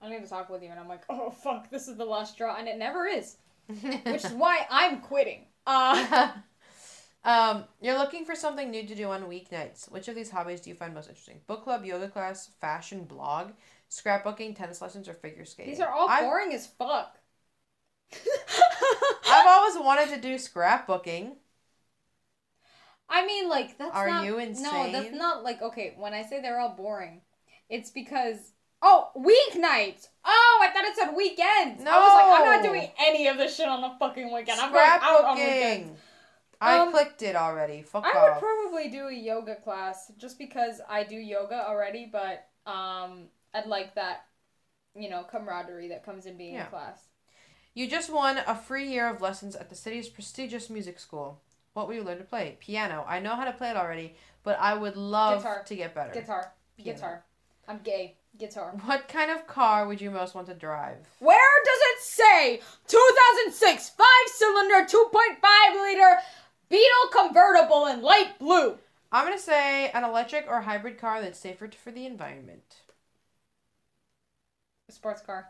I need to talk with you," and I'm like, "Oh fuck, this is the last straw," and it never is, which is why I'm quitting. Uh, um, you're looking for something new to do on weeknights. Which of these hobbies do you find most interesting? Book club, yoga class, fashion blog, scrapbooking, tennis lessons, or figure skating? these are all I've- boring as fuck. I've always wanted to do scrapbooking. I mean, like that's Are not, you insane? No, that's not like okay. When I say they're all boring, it's because oh weeknights. Oh, I thought it said weekends. No. I was like, I'm not doing any of this shit on the fucking weekend. I'm going out on weekends. I Um, clicked it already. Fuck I would probably do a yoga class just because I do yoga already, but um, I'd like that, you know, camaraderie that comes in being Yeah. in class. you just won a free year of lessons at the city's prestigious music school. What will you learn to play? Piano. I know how to play it already, but I would love Guitar. to get better. Guitar, Piano. guitar. I'm gay. Guitar. What kind of car would you most want to drive? Where does it say 2006 five cylinder 2.5 liter Beetle convertible in light blue? I'm gonna say an electric or hybrid car that's safer for the environment. A sports car.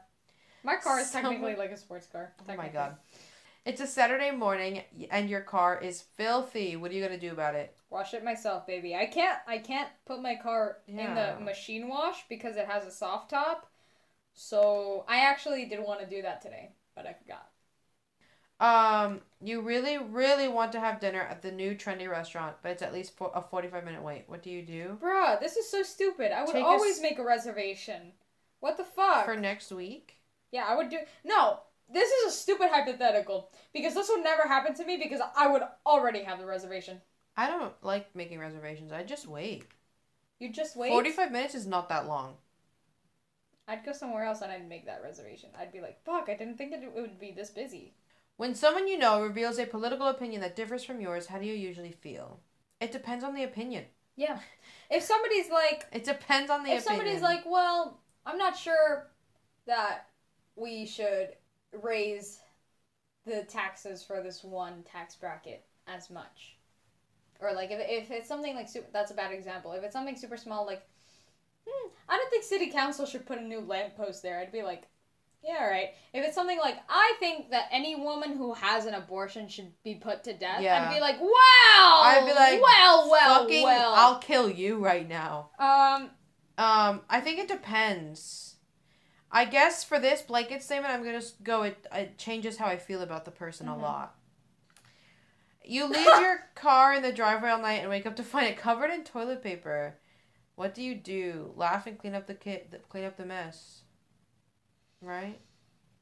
My car is technically like a sports car. Oh my technically. god. It's a Saturday morning and your car is filthy. What are you gonna do about it? Wash it myself, baby. I can't I can't put my car in the machine wash because it has a soft top. So I actually did want to do that today, but I forgot. Um, you really, really want to have dinner at the new trendy restaurant, but it's at least for a 45 minute wait. What do you do? Bruh, this is so stupid. I would Take always make a reservation. What the fuck? For next week? Yeah, I would do. No, this is a stupid hypothetical because this would never happen to me because I would already have the reservation. I don't like making reservations. I just wait. You just wait. 45 minutes is not that long. I'd go somewhere else and I'd make that reservation. I'd be like, fuck, I didn't think it, it would be this busy. When someone you know reveals a political opinion that differs from yours, how do you usually feel? It depends on the opinion. Yeah. If somebody's like, It depends on the opinion if opinion. somebody's like, well, I'm not sure that we should raise the taxes for this one tax bracket as much. Or like if, if it's something like super, that's a bad example. If it's something super small, like hmm, I don't think city council should put a new lamppost there. I'd be like, yeah, right. If it's something like I think that any woman who has an abortion should be put to death, Yeah. I'd be like, wow. I'd be like, well, well, Fucking, well. I'll kill you right now. Um, Um, I think it depends. I guess for this blanket statement, I'm gonna go. It it changes how I feel about the person Mhm. a lot. You leave your car in the driveway all night and wake up to find it covered in toilet paper. What do you do? Laugh and clean up the kit, clean up the mess. Right?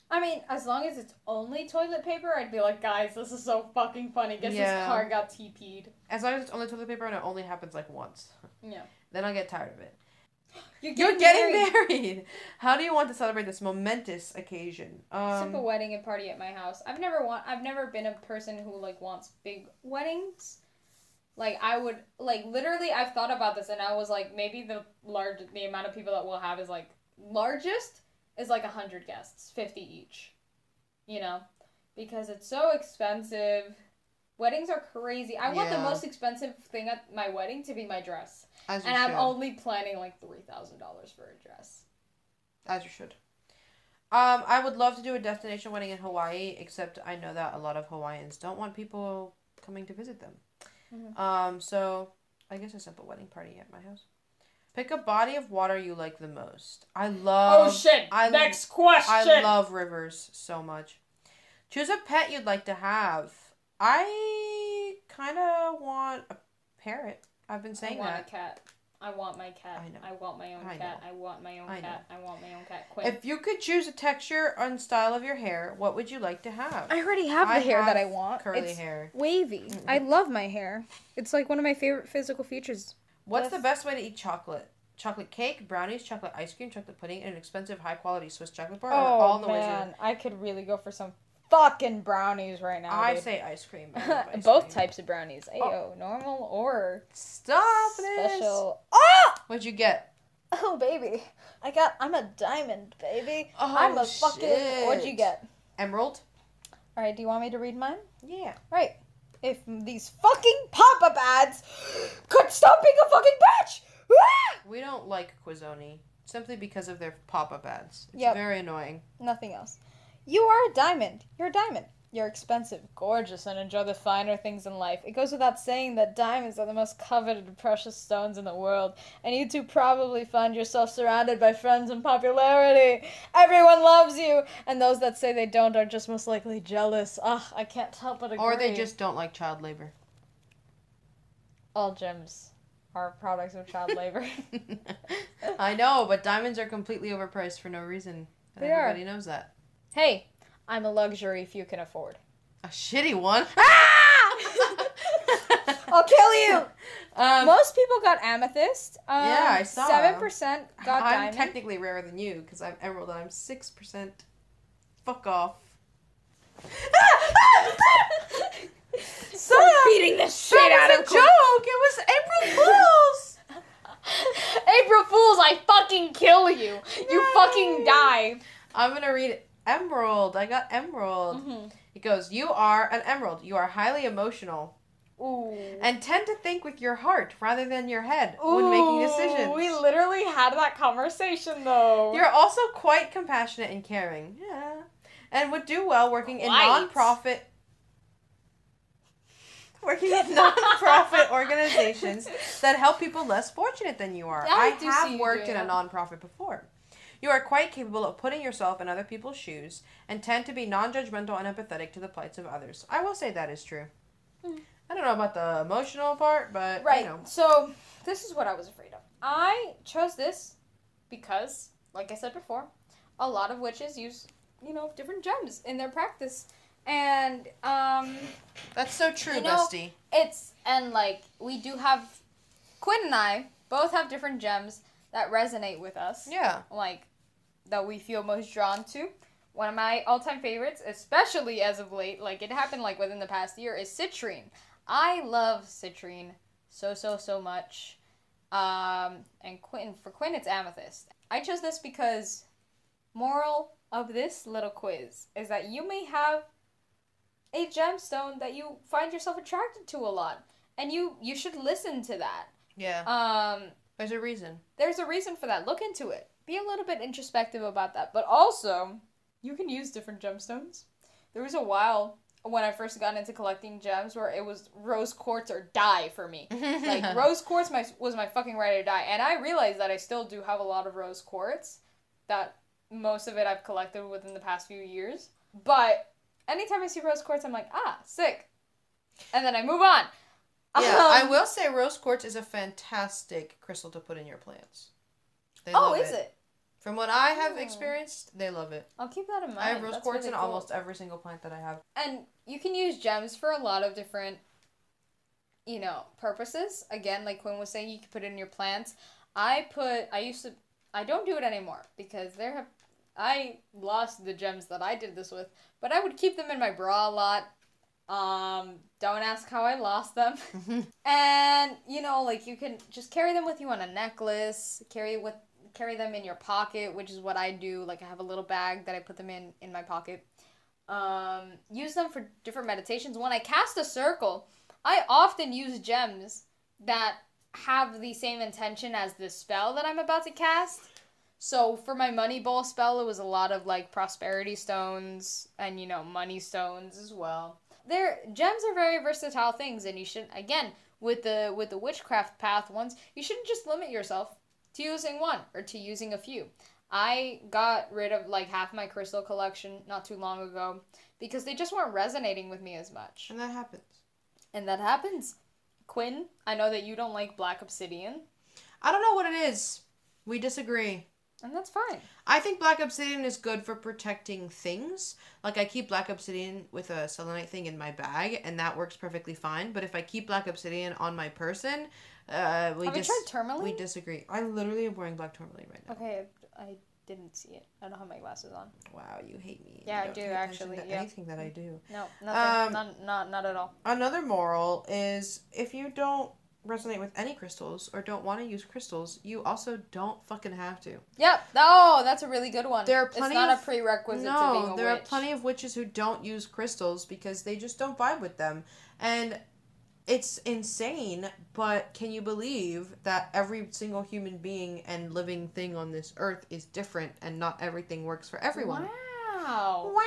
I mean, as long as it's only toilet paper, I'd be like, guys, this is so fucking funny. Guess Yeah. this car got TP'd. As long as it's only toilet paper and it only happens like once. Yeah. Then I'll get tired of it. You're You're getting, getting married. married. How do you want to celebrate this momentous occasion? Um, a wedding and party at my house. I've never want. I've never been a person who like wants big weddings. Like I would like literally. I've thought about this and I was like, maybe the large the amount of people that we'll have is like largest is like a hundred guests, fifty each. You know, because it's so expensive. Weddings are crazy. I want the most expensive thing at my wedding to be my dress. as you And I'm only planning like three thousand dollars for a dress. As you should. Um, I would love to do a destination wedding in Hawaii, except I know that a lot of Hawaiians don't want people coming to visit them. Mhm. Um, so I guess a simple wedding party at my house. Pick a body of water you like the most. I love. oh shit! I- Next question. I love rivers so much. Choose a pet you'd like to have. I kind of want a parrot. I've been saying that. I want that. a cat. I want my cat. I know. I want my own I cat. I want my own I cat. I want my own cat. Quinn. If you could choose a texture and style of your hair, what would you like to have? I already have the I hair that I want. Curly it's hair. wavy. I love my hair. It's like one of my favorite physical features. What's the best way to eat chocolate? Chocolate cake, brownies, chocolate ice cream, chocolate pudding, and an expensive high quality Swiss chocolate bar, or oh, all in the way. I could really go for some fucking brownies right now. I dude. say ice cream. Ice Both cream. types of brownies. Ayo, normal or Stop this. special. Oh! What'd you get? Oh baby, I got. I'm a diamond, baby. Oh, I'm a fucking. What'd you get? Emerald? All right. Do you want me to read mine? Yeah. Right. If these fucking pop-up ads could stop being a fucking bitch. Ah! We don't like Quizoni simply because of their pop up ads. It's Yep. very annoying. Nothing else. You are a diamond. You're a diamond. You're expensive, gorgeous, and enjoy the finer things in life. It goes without saying that diamonds are the most coveted and precious stones in the world, and you two probably find yourself surrounded by friends and popularity. Everyone loves you, and those that say they don't are just most likely jealous. Ugh, I can't help but agree. Or they just don't like child labor. all gems are products of child labor. I know, but diamonds are completely overpriced for no reason. They are. everybody knows that. Hey, I'm a luxury if you can afford. A shitty one. Ah! I'll kill you. um, Most people got amethyst. Um, Yeah, I saw. Seven percent got I'm diamond. technically rarer than you because I'm emerald and I'm six percent. Fuck off. Stop beating the shit That out was of a joke. It was April Fools. April Fools, I fucking kill you. You Yay. fucking die. I'm gonna read emerald. I got emerald. Mm-hmm. It goes, You are an emerald. You are highly emotional Ooh. and tend to think with your heart rather than your head when making decisions. We literally had that conversation though. You're also quite compassionate and caring. Yeah. And would do well working in Quite. non-profit working in non-profit organizations that help people less fortunate than you are. I I, see have worked in a non-profit before. You are quite capable of putting yourself in other people's shoes and tend to be non-judgmental and empathetic to the plights of others. I will say that is true. Hmm. I don't know about the emotional part, but Right. you know. So this is what I was afraid of. I chose this because, like I said before, a lot of witches use, you know, different gems in their practice. And um That's so true, You know- bestie. it's and like we do have Quinn and I both have different gems that resonate with us. Yeah. Like that we feel most drawn to. One of my all-time favorites, especially as of late, like it happened like within the past year, is citrine. I love citrine so so so much. Um, and Quinn for Quinn it's amethyst. I chose this because moral of this little quiz is that you may have a gemstone that you find yourself attracted to a lot, and you you should listen to that. Yeah. Um, There's a reason. there's a reason for that. Look into it. Be a little bit introspective about that. But also, you can use different gemstones. There was a while when I first got into collecting gems where it was rose quartz or die for me. Like rose quartz my, was my fucking ride or die, and I realized that I still do have a lot of rose quartz. That most of it I've collected within the past few years. But anytime I see rose quartz, I'm like, ah, sick, and then I move on. Yeah, I Um, will say rose quartz is a fantastic crystal to put in your plants. They Oh, is it? From what I have experienced, they love it. I'll keep that in mind. I have rose That's quartz really in cool. almost every single plant that I have. and you can use gems for a lot of different you know purposes again like quinn was saying you can put it in your plants i put i used to i don't do it anymore because there have i lost the gems that i did this with but i would keep them in my bra a lot um don't ask how i lost them and you know like you can just carry them with you on a necklace carry with carry them in your pocket which is what i do like i have a little bag that i put them in in my pocket um, use them for different meditations. When I cast a circle, I often use gems that have the same intention as the spell that I'm about to cast. So for my money ball spell, it was a lot of like prosperity stones and you know money stones as well. Their gems are very versatile things, and you should again with the with the witchcraft path ones, you shouldn't just limit yourself to using one or to using a few. I got rid of like half my crystal collection not too long ago because they just weren't resonating with me as much. And that happens. And that happens. Quinn, I know that you don't like black obsidian, I don't know what it is. We disagree. And that's fine. I think black obsidian is good for protecting things. Like I keep black obsidian with a selenite thing in my bag, and that works perfectly fine. But if I keep black obsidian on my person, uh, we Have just you tried tourmaline? we disagree. I literally am wearing black tourmaline right now. Okay, I, didn't see it. I don't have my glasses on. Wow, you hate me. Yeah, I do, actually, yeah. Anything that I do. No, nothing. Um, not, not, not at all. Another moral is if you don't resonate with any crystals or don't want to use crystals, you also don't fucking have to. Yep. Oh, that's a really good one. There are plenty. it's not of- a prerequisite No, a there are plenty of witches who don't use crystals because they just don't vibe with them. And it's insane, but can you believe that every single human being and living thing on this earth is different and not everything works for everyone? Wow. Wow.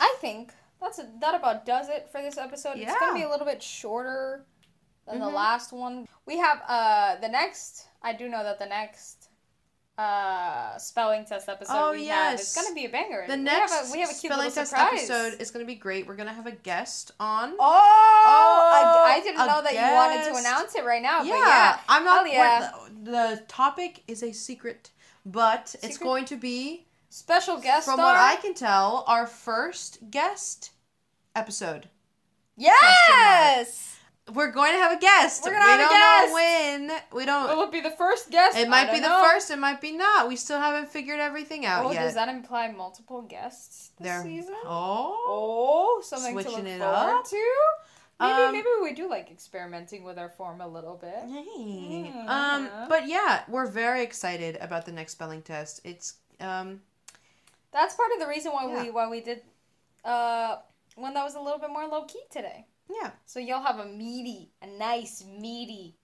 I think that's a, that about does it for this episode. It's gonna be a little bit shorter than the Mhm. last one. We have uh the next. I do know that the next uh spelling test episode Oh, we have is gonna be a banger. The we next have a, we have a cute spelling test surprise. episode is going to be great. We're going to have a guest on. Oh, I, I didn't know that you wanted to announce it right now. yeah, but yeah. I'm not. yeah. The, the topic is a secret, but it's going to be, Special guest from star. what I can tell, our first guest episode. yes. We're going to have a guest. We're gonna we have a don't guest. know when. We don't. It be the first guest? it I might don't be the know. first. It might be not. We still haven't figured everything out Oh, yet. does that imply multiple guests this There- season? Oh. Oh, something to Switching look it forward up. to. Maybe Um, maybe we do like experimenting with our form a little bit. Hey. Yeah. Um, but yeah, we're very excited about the next spelling test. It's um, That's part of the reason why we why we did uh one that was a little bit more low key today. yeah, So you'll have a meaty, a nice meaty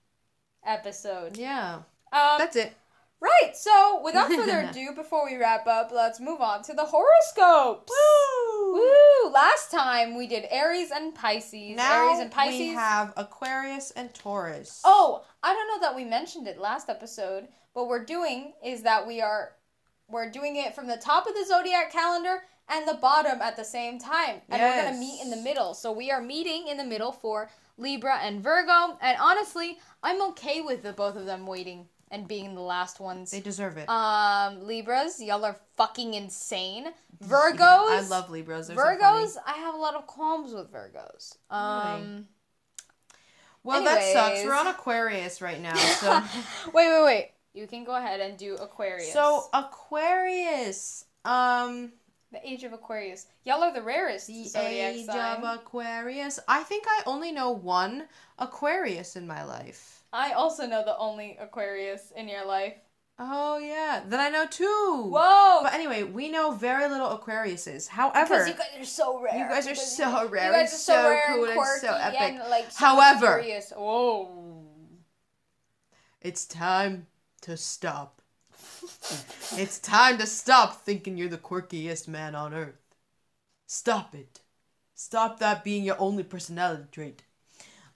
episode. yeah. Um, That's it. right. So without further ado, before we wrap up, let's move on to the horoscopes. Woo! Woo! Last time we did Aries and Pisces. Now Aries and Pisces. we have Aquarius and Taurus. Oh, I don't know that we mentioned it last episode. What we're doing is that we are we're doing it from the top of the zodiac calendar and the bottom at the same time. And we're going to meet in the middle. So we are meeting in the middle for Libra and Virgo. And honestly, I'm okay with the both of them waiting and being the last ones. they deserve it. Um, Libras, y'all are fucking insane. Yeah, Virgos, I love Libras. They're so Virgos, funny. I have a lot of qualms with Virgos. Um, Well, that sucks. We're on Aquarius right now, so wait, wait, wait. You can go ahead and do Aquarius. so Aquarius. Um, the age of Aquarius. Y'all are the rarest the zodiac age sign. of Aquarius. I think I only know one Aquarius in my life. I also know the only Aquarius in your life. Oh yeah, then I know two. Whoa! But anyway, we know very little Aquariuses. However, because you guys are so rare. You guys are so rare You guys are so, so rare cool and and so epic. and like so However- mysterious. Whoa! it's time to stop. it's time to stop thinking you're the quirkiest man on earth. Stop it. Stop that being your only personality trait.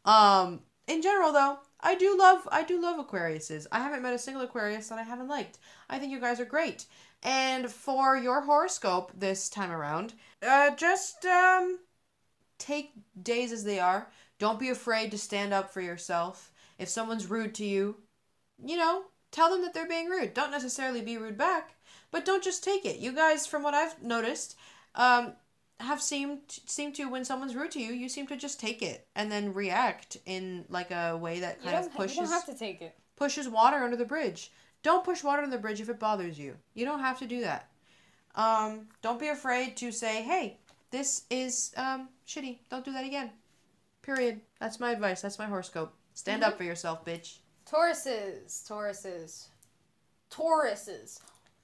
Um, in general though, I do love I do love Aquariuses. I haven't met a single Aquarius that I haven't liked. I think you guys are great. And for your horoscope this time around, uh just um take days as they are. Don't be afraid to stand up for yourself. If someone's rude to you, you know, tell them that they're being rude. Don't necessarily be rude back, but don't just take it. You guys, from what I've noticed, um, have seemed seem to when someone's rude to you, you seem to just take it and then react in like a way that kind of ha- you pushes don't have to take it. pushes water under the bridge. Don't push water under the bridge if it bothers you. You don't have to do that. Um, don't be afraid to say, "Hey, this is um shitty. Don't do that again." Period. That's my advice. That's my horoscope. Stand Mm-hmm. up for yourself, bitch. Tauruses, Tauruses, Tauruses.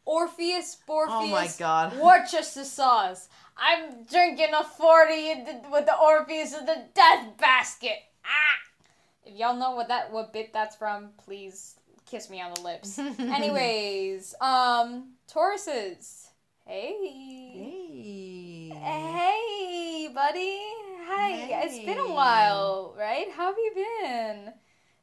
Orpheus, Morpheus. Oh my God. Worcester sauce. I'm drinking a 40 in the, with the Orpheus of the death basket. Ah! If y'all know what that what bit that's from, please kiss me on the lips. Anyways, um, Tauruses. Hey. Hey. Hey, buddy. Hi. It's been a while, right? How have you been?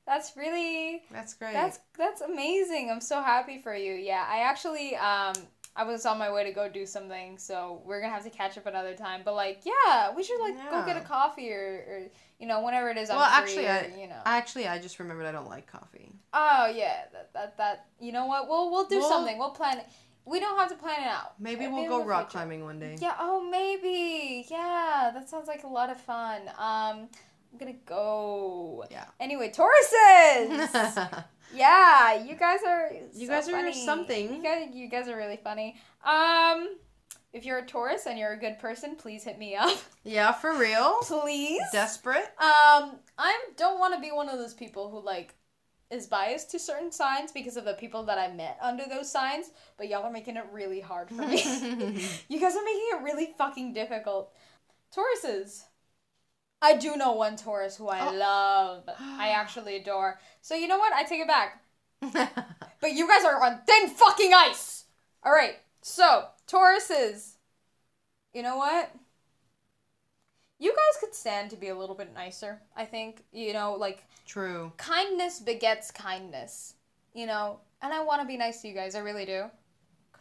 That's really That's great. that's that's amazing. I'm so happy for you. Yeah, I actually um I was on my way to go do something, so we're gonna have to catch up another time. But like, yeah, we should like go get a coffee or, or you know whenever it is. I'm well, free actually, or, I you know. actually I just remembered I don't like coffee. oh yeah, that, that that you know what? We'll we'll do We'll- something. We'll plan it. We don't have to plan it out. Maybe we'll in go the rock climbing one day. Yeah. Oh, maybe. Yeah, that sounds like a lot of fun. Um, I'm gonna go. Yeah. Anyway, Tauruses. Yeah, you guys are. You so guys are funny. something. You guys, you guys are really funny. Um, if you're a Taurus and you're a good person, please hit me up. Yeah, for real. Please. Desperate. Um, I don't want to be one of those people who like is biased to certain signs because of the people that I met under those signs, but y'all are making it really hard for me. you guys are making it really fucking difficult. Tauruses. I do know one Taurus who I Oh. love. I actually adore. So you know what? I take it back. But you guys are on thin fucking ice. All right. So, Tauruses. You know what? You guys could stand to be a little bit nicer, I think. You know, like True. kindness begets kindness. You know, and I want to be nice to you guys. I really do.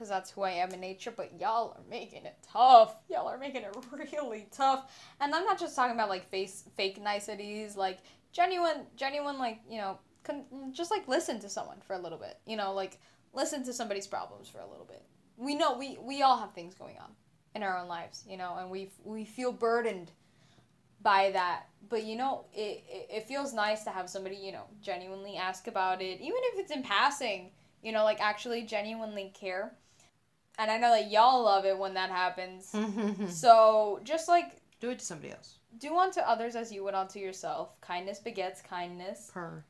Cuz that's who I am in nature, but y'all are making it tough. Y'all are making it really tough. And I'm not just talking about like face fake niceties, like genuine genuine like, you know, con- just like listen to someone for a little bit. You know, like listen to somebody's problems for a little bit. We know we we all have things going on in our own lives, you know, and we we feel burdened by that. But you know, it, it it feels nice to have somebody, you know, genuinely ask about it, even if it's in passing, you know, like actually genuinely care. And I know that y'all love it when that happens. so just like Do it to somebody else. do unto others as you would unto yourself. Kindness begets kindness. Per.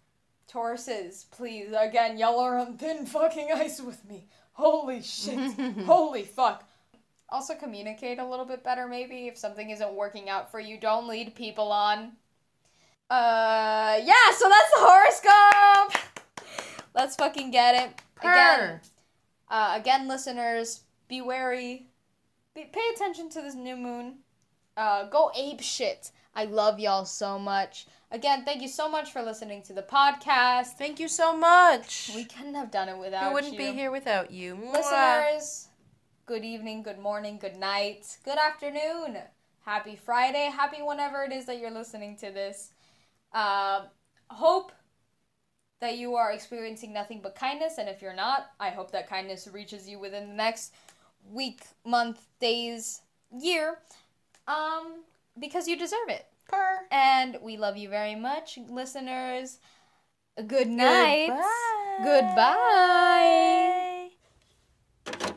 Tauruses, please, again, y'all are on thin fucking ice with me. Holy shit. Holy fuck. Also, communicate a little bit better, maybe. If something isn't working out for you, don't lead people on. Uh, yeah, so that's the horoscope. Let's fucking get it. Again, Per. Uh, again, listeners, be wary. Be, pay attention to this new moon. Uh, go ape shit. I love y'all so much. Again, thank you so much for listening to the podcast. Thank you so much. We couldn't have done it without you. we wouldn't you. be here without you. Listeners, good evening, good morning, good night, good afternoon. Happy Friday. Happy whenever it is that you're listening to this. Uh, hope that you are experiencing nothing but kindness, and if you're not, I hope that kindness reaches you within the next week, month, days, year, um, because you deserve it. Per. And we love you very much, listeners. Good night. Goodbye. Goodbye.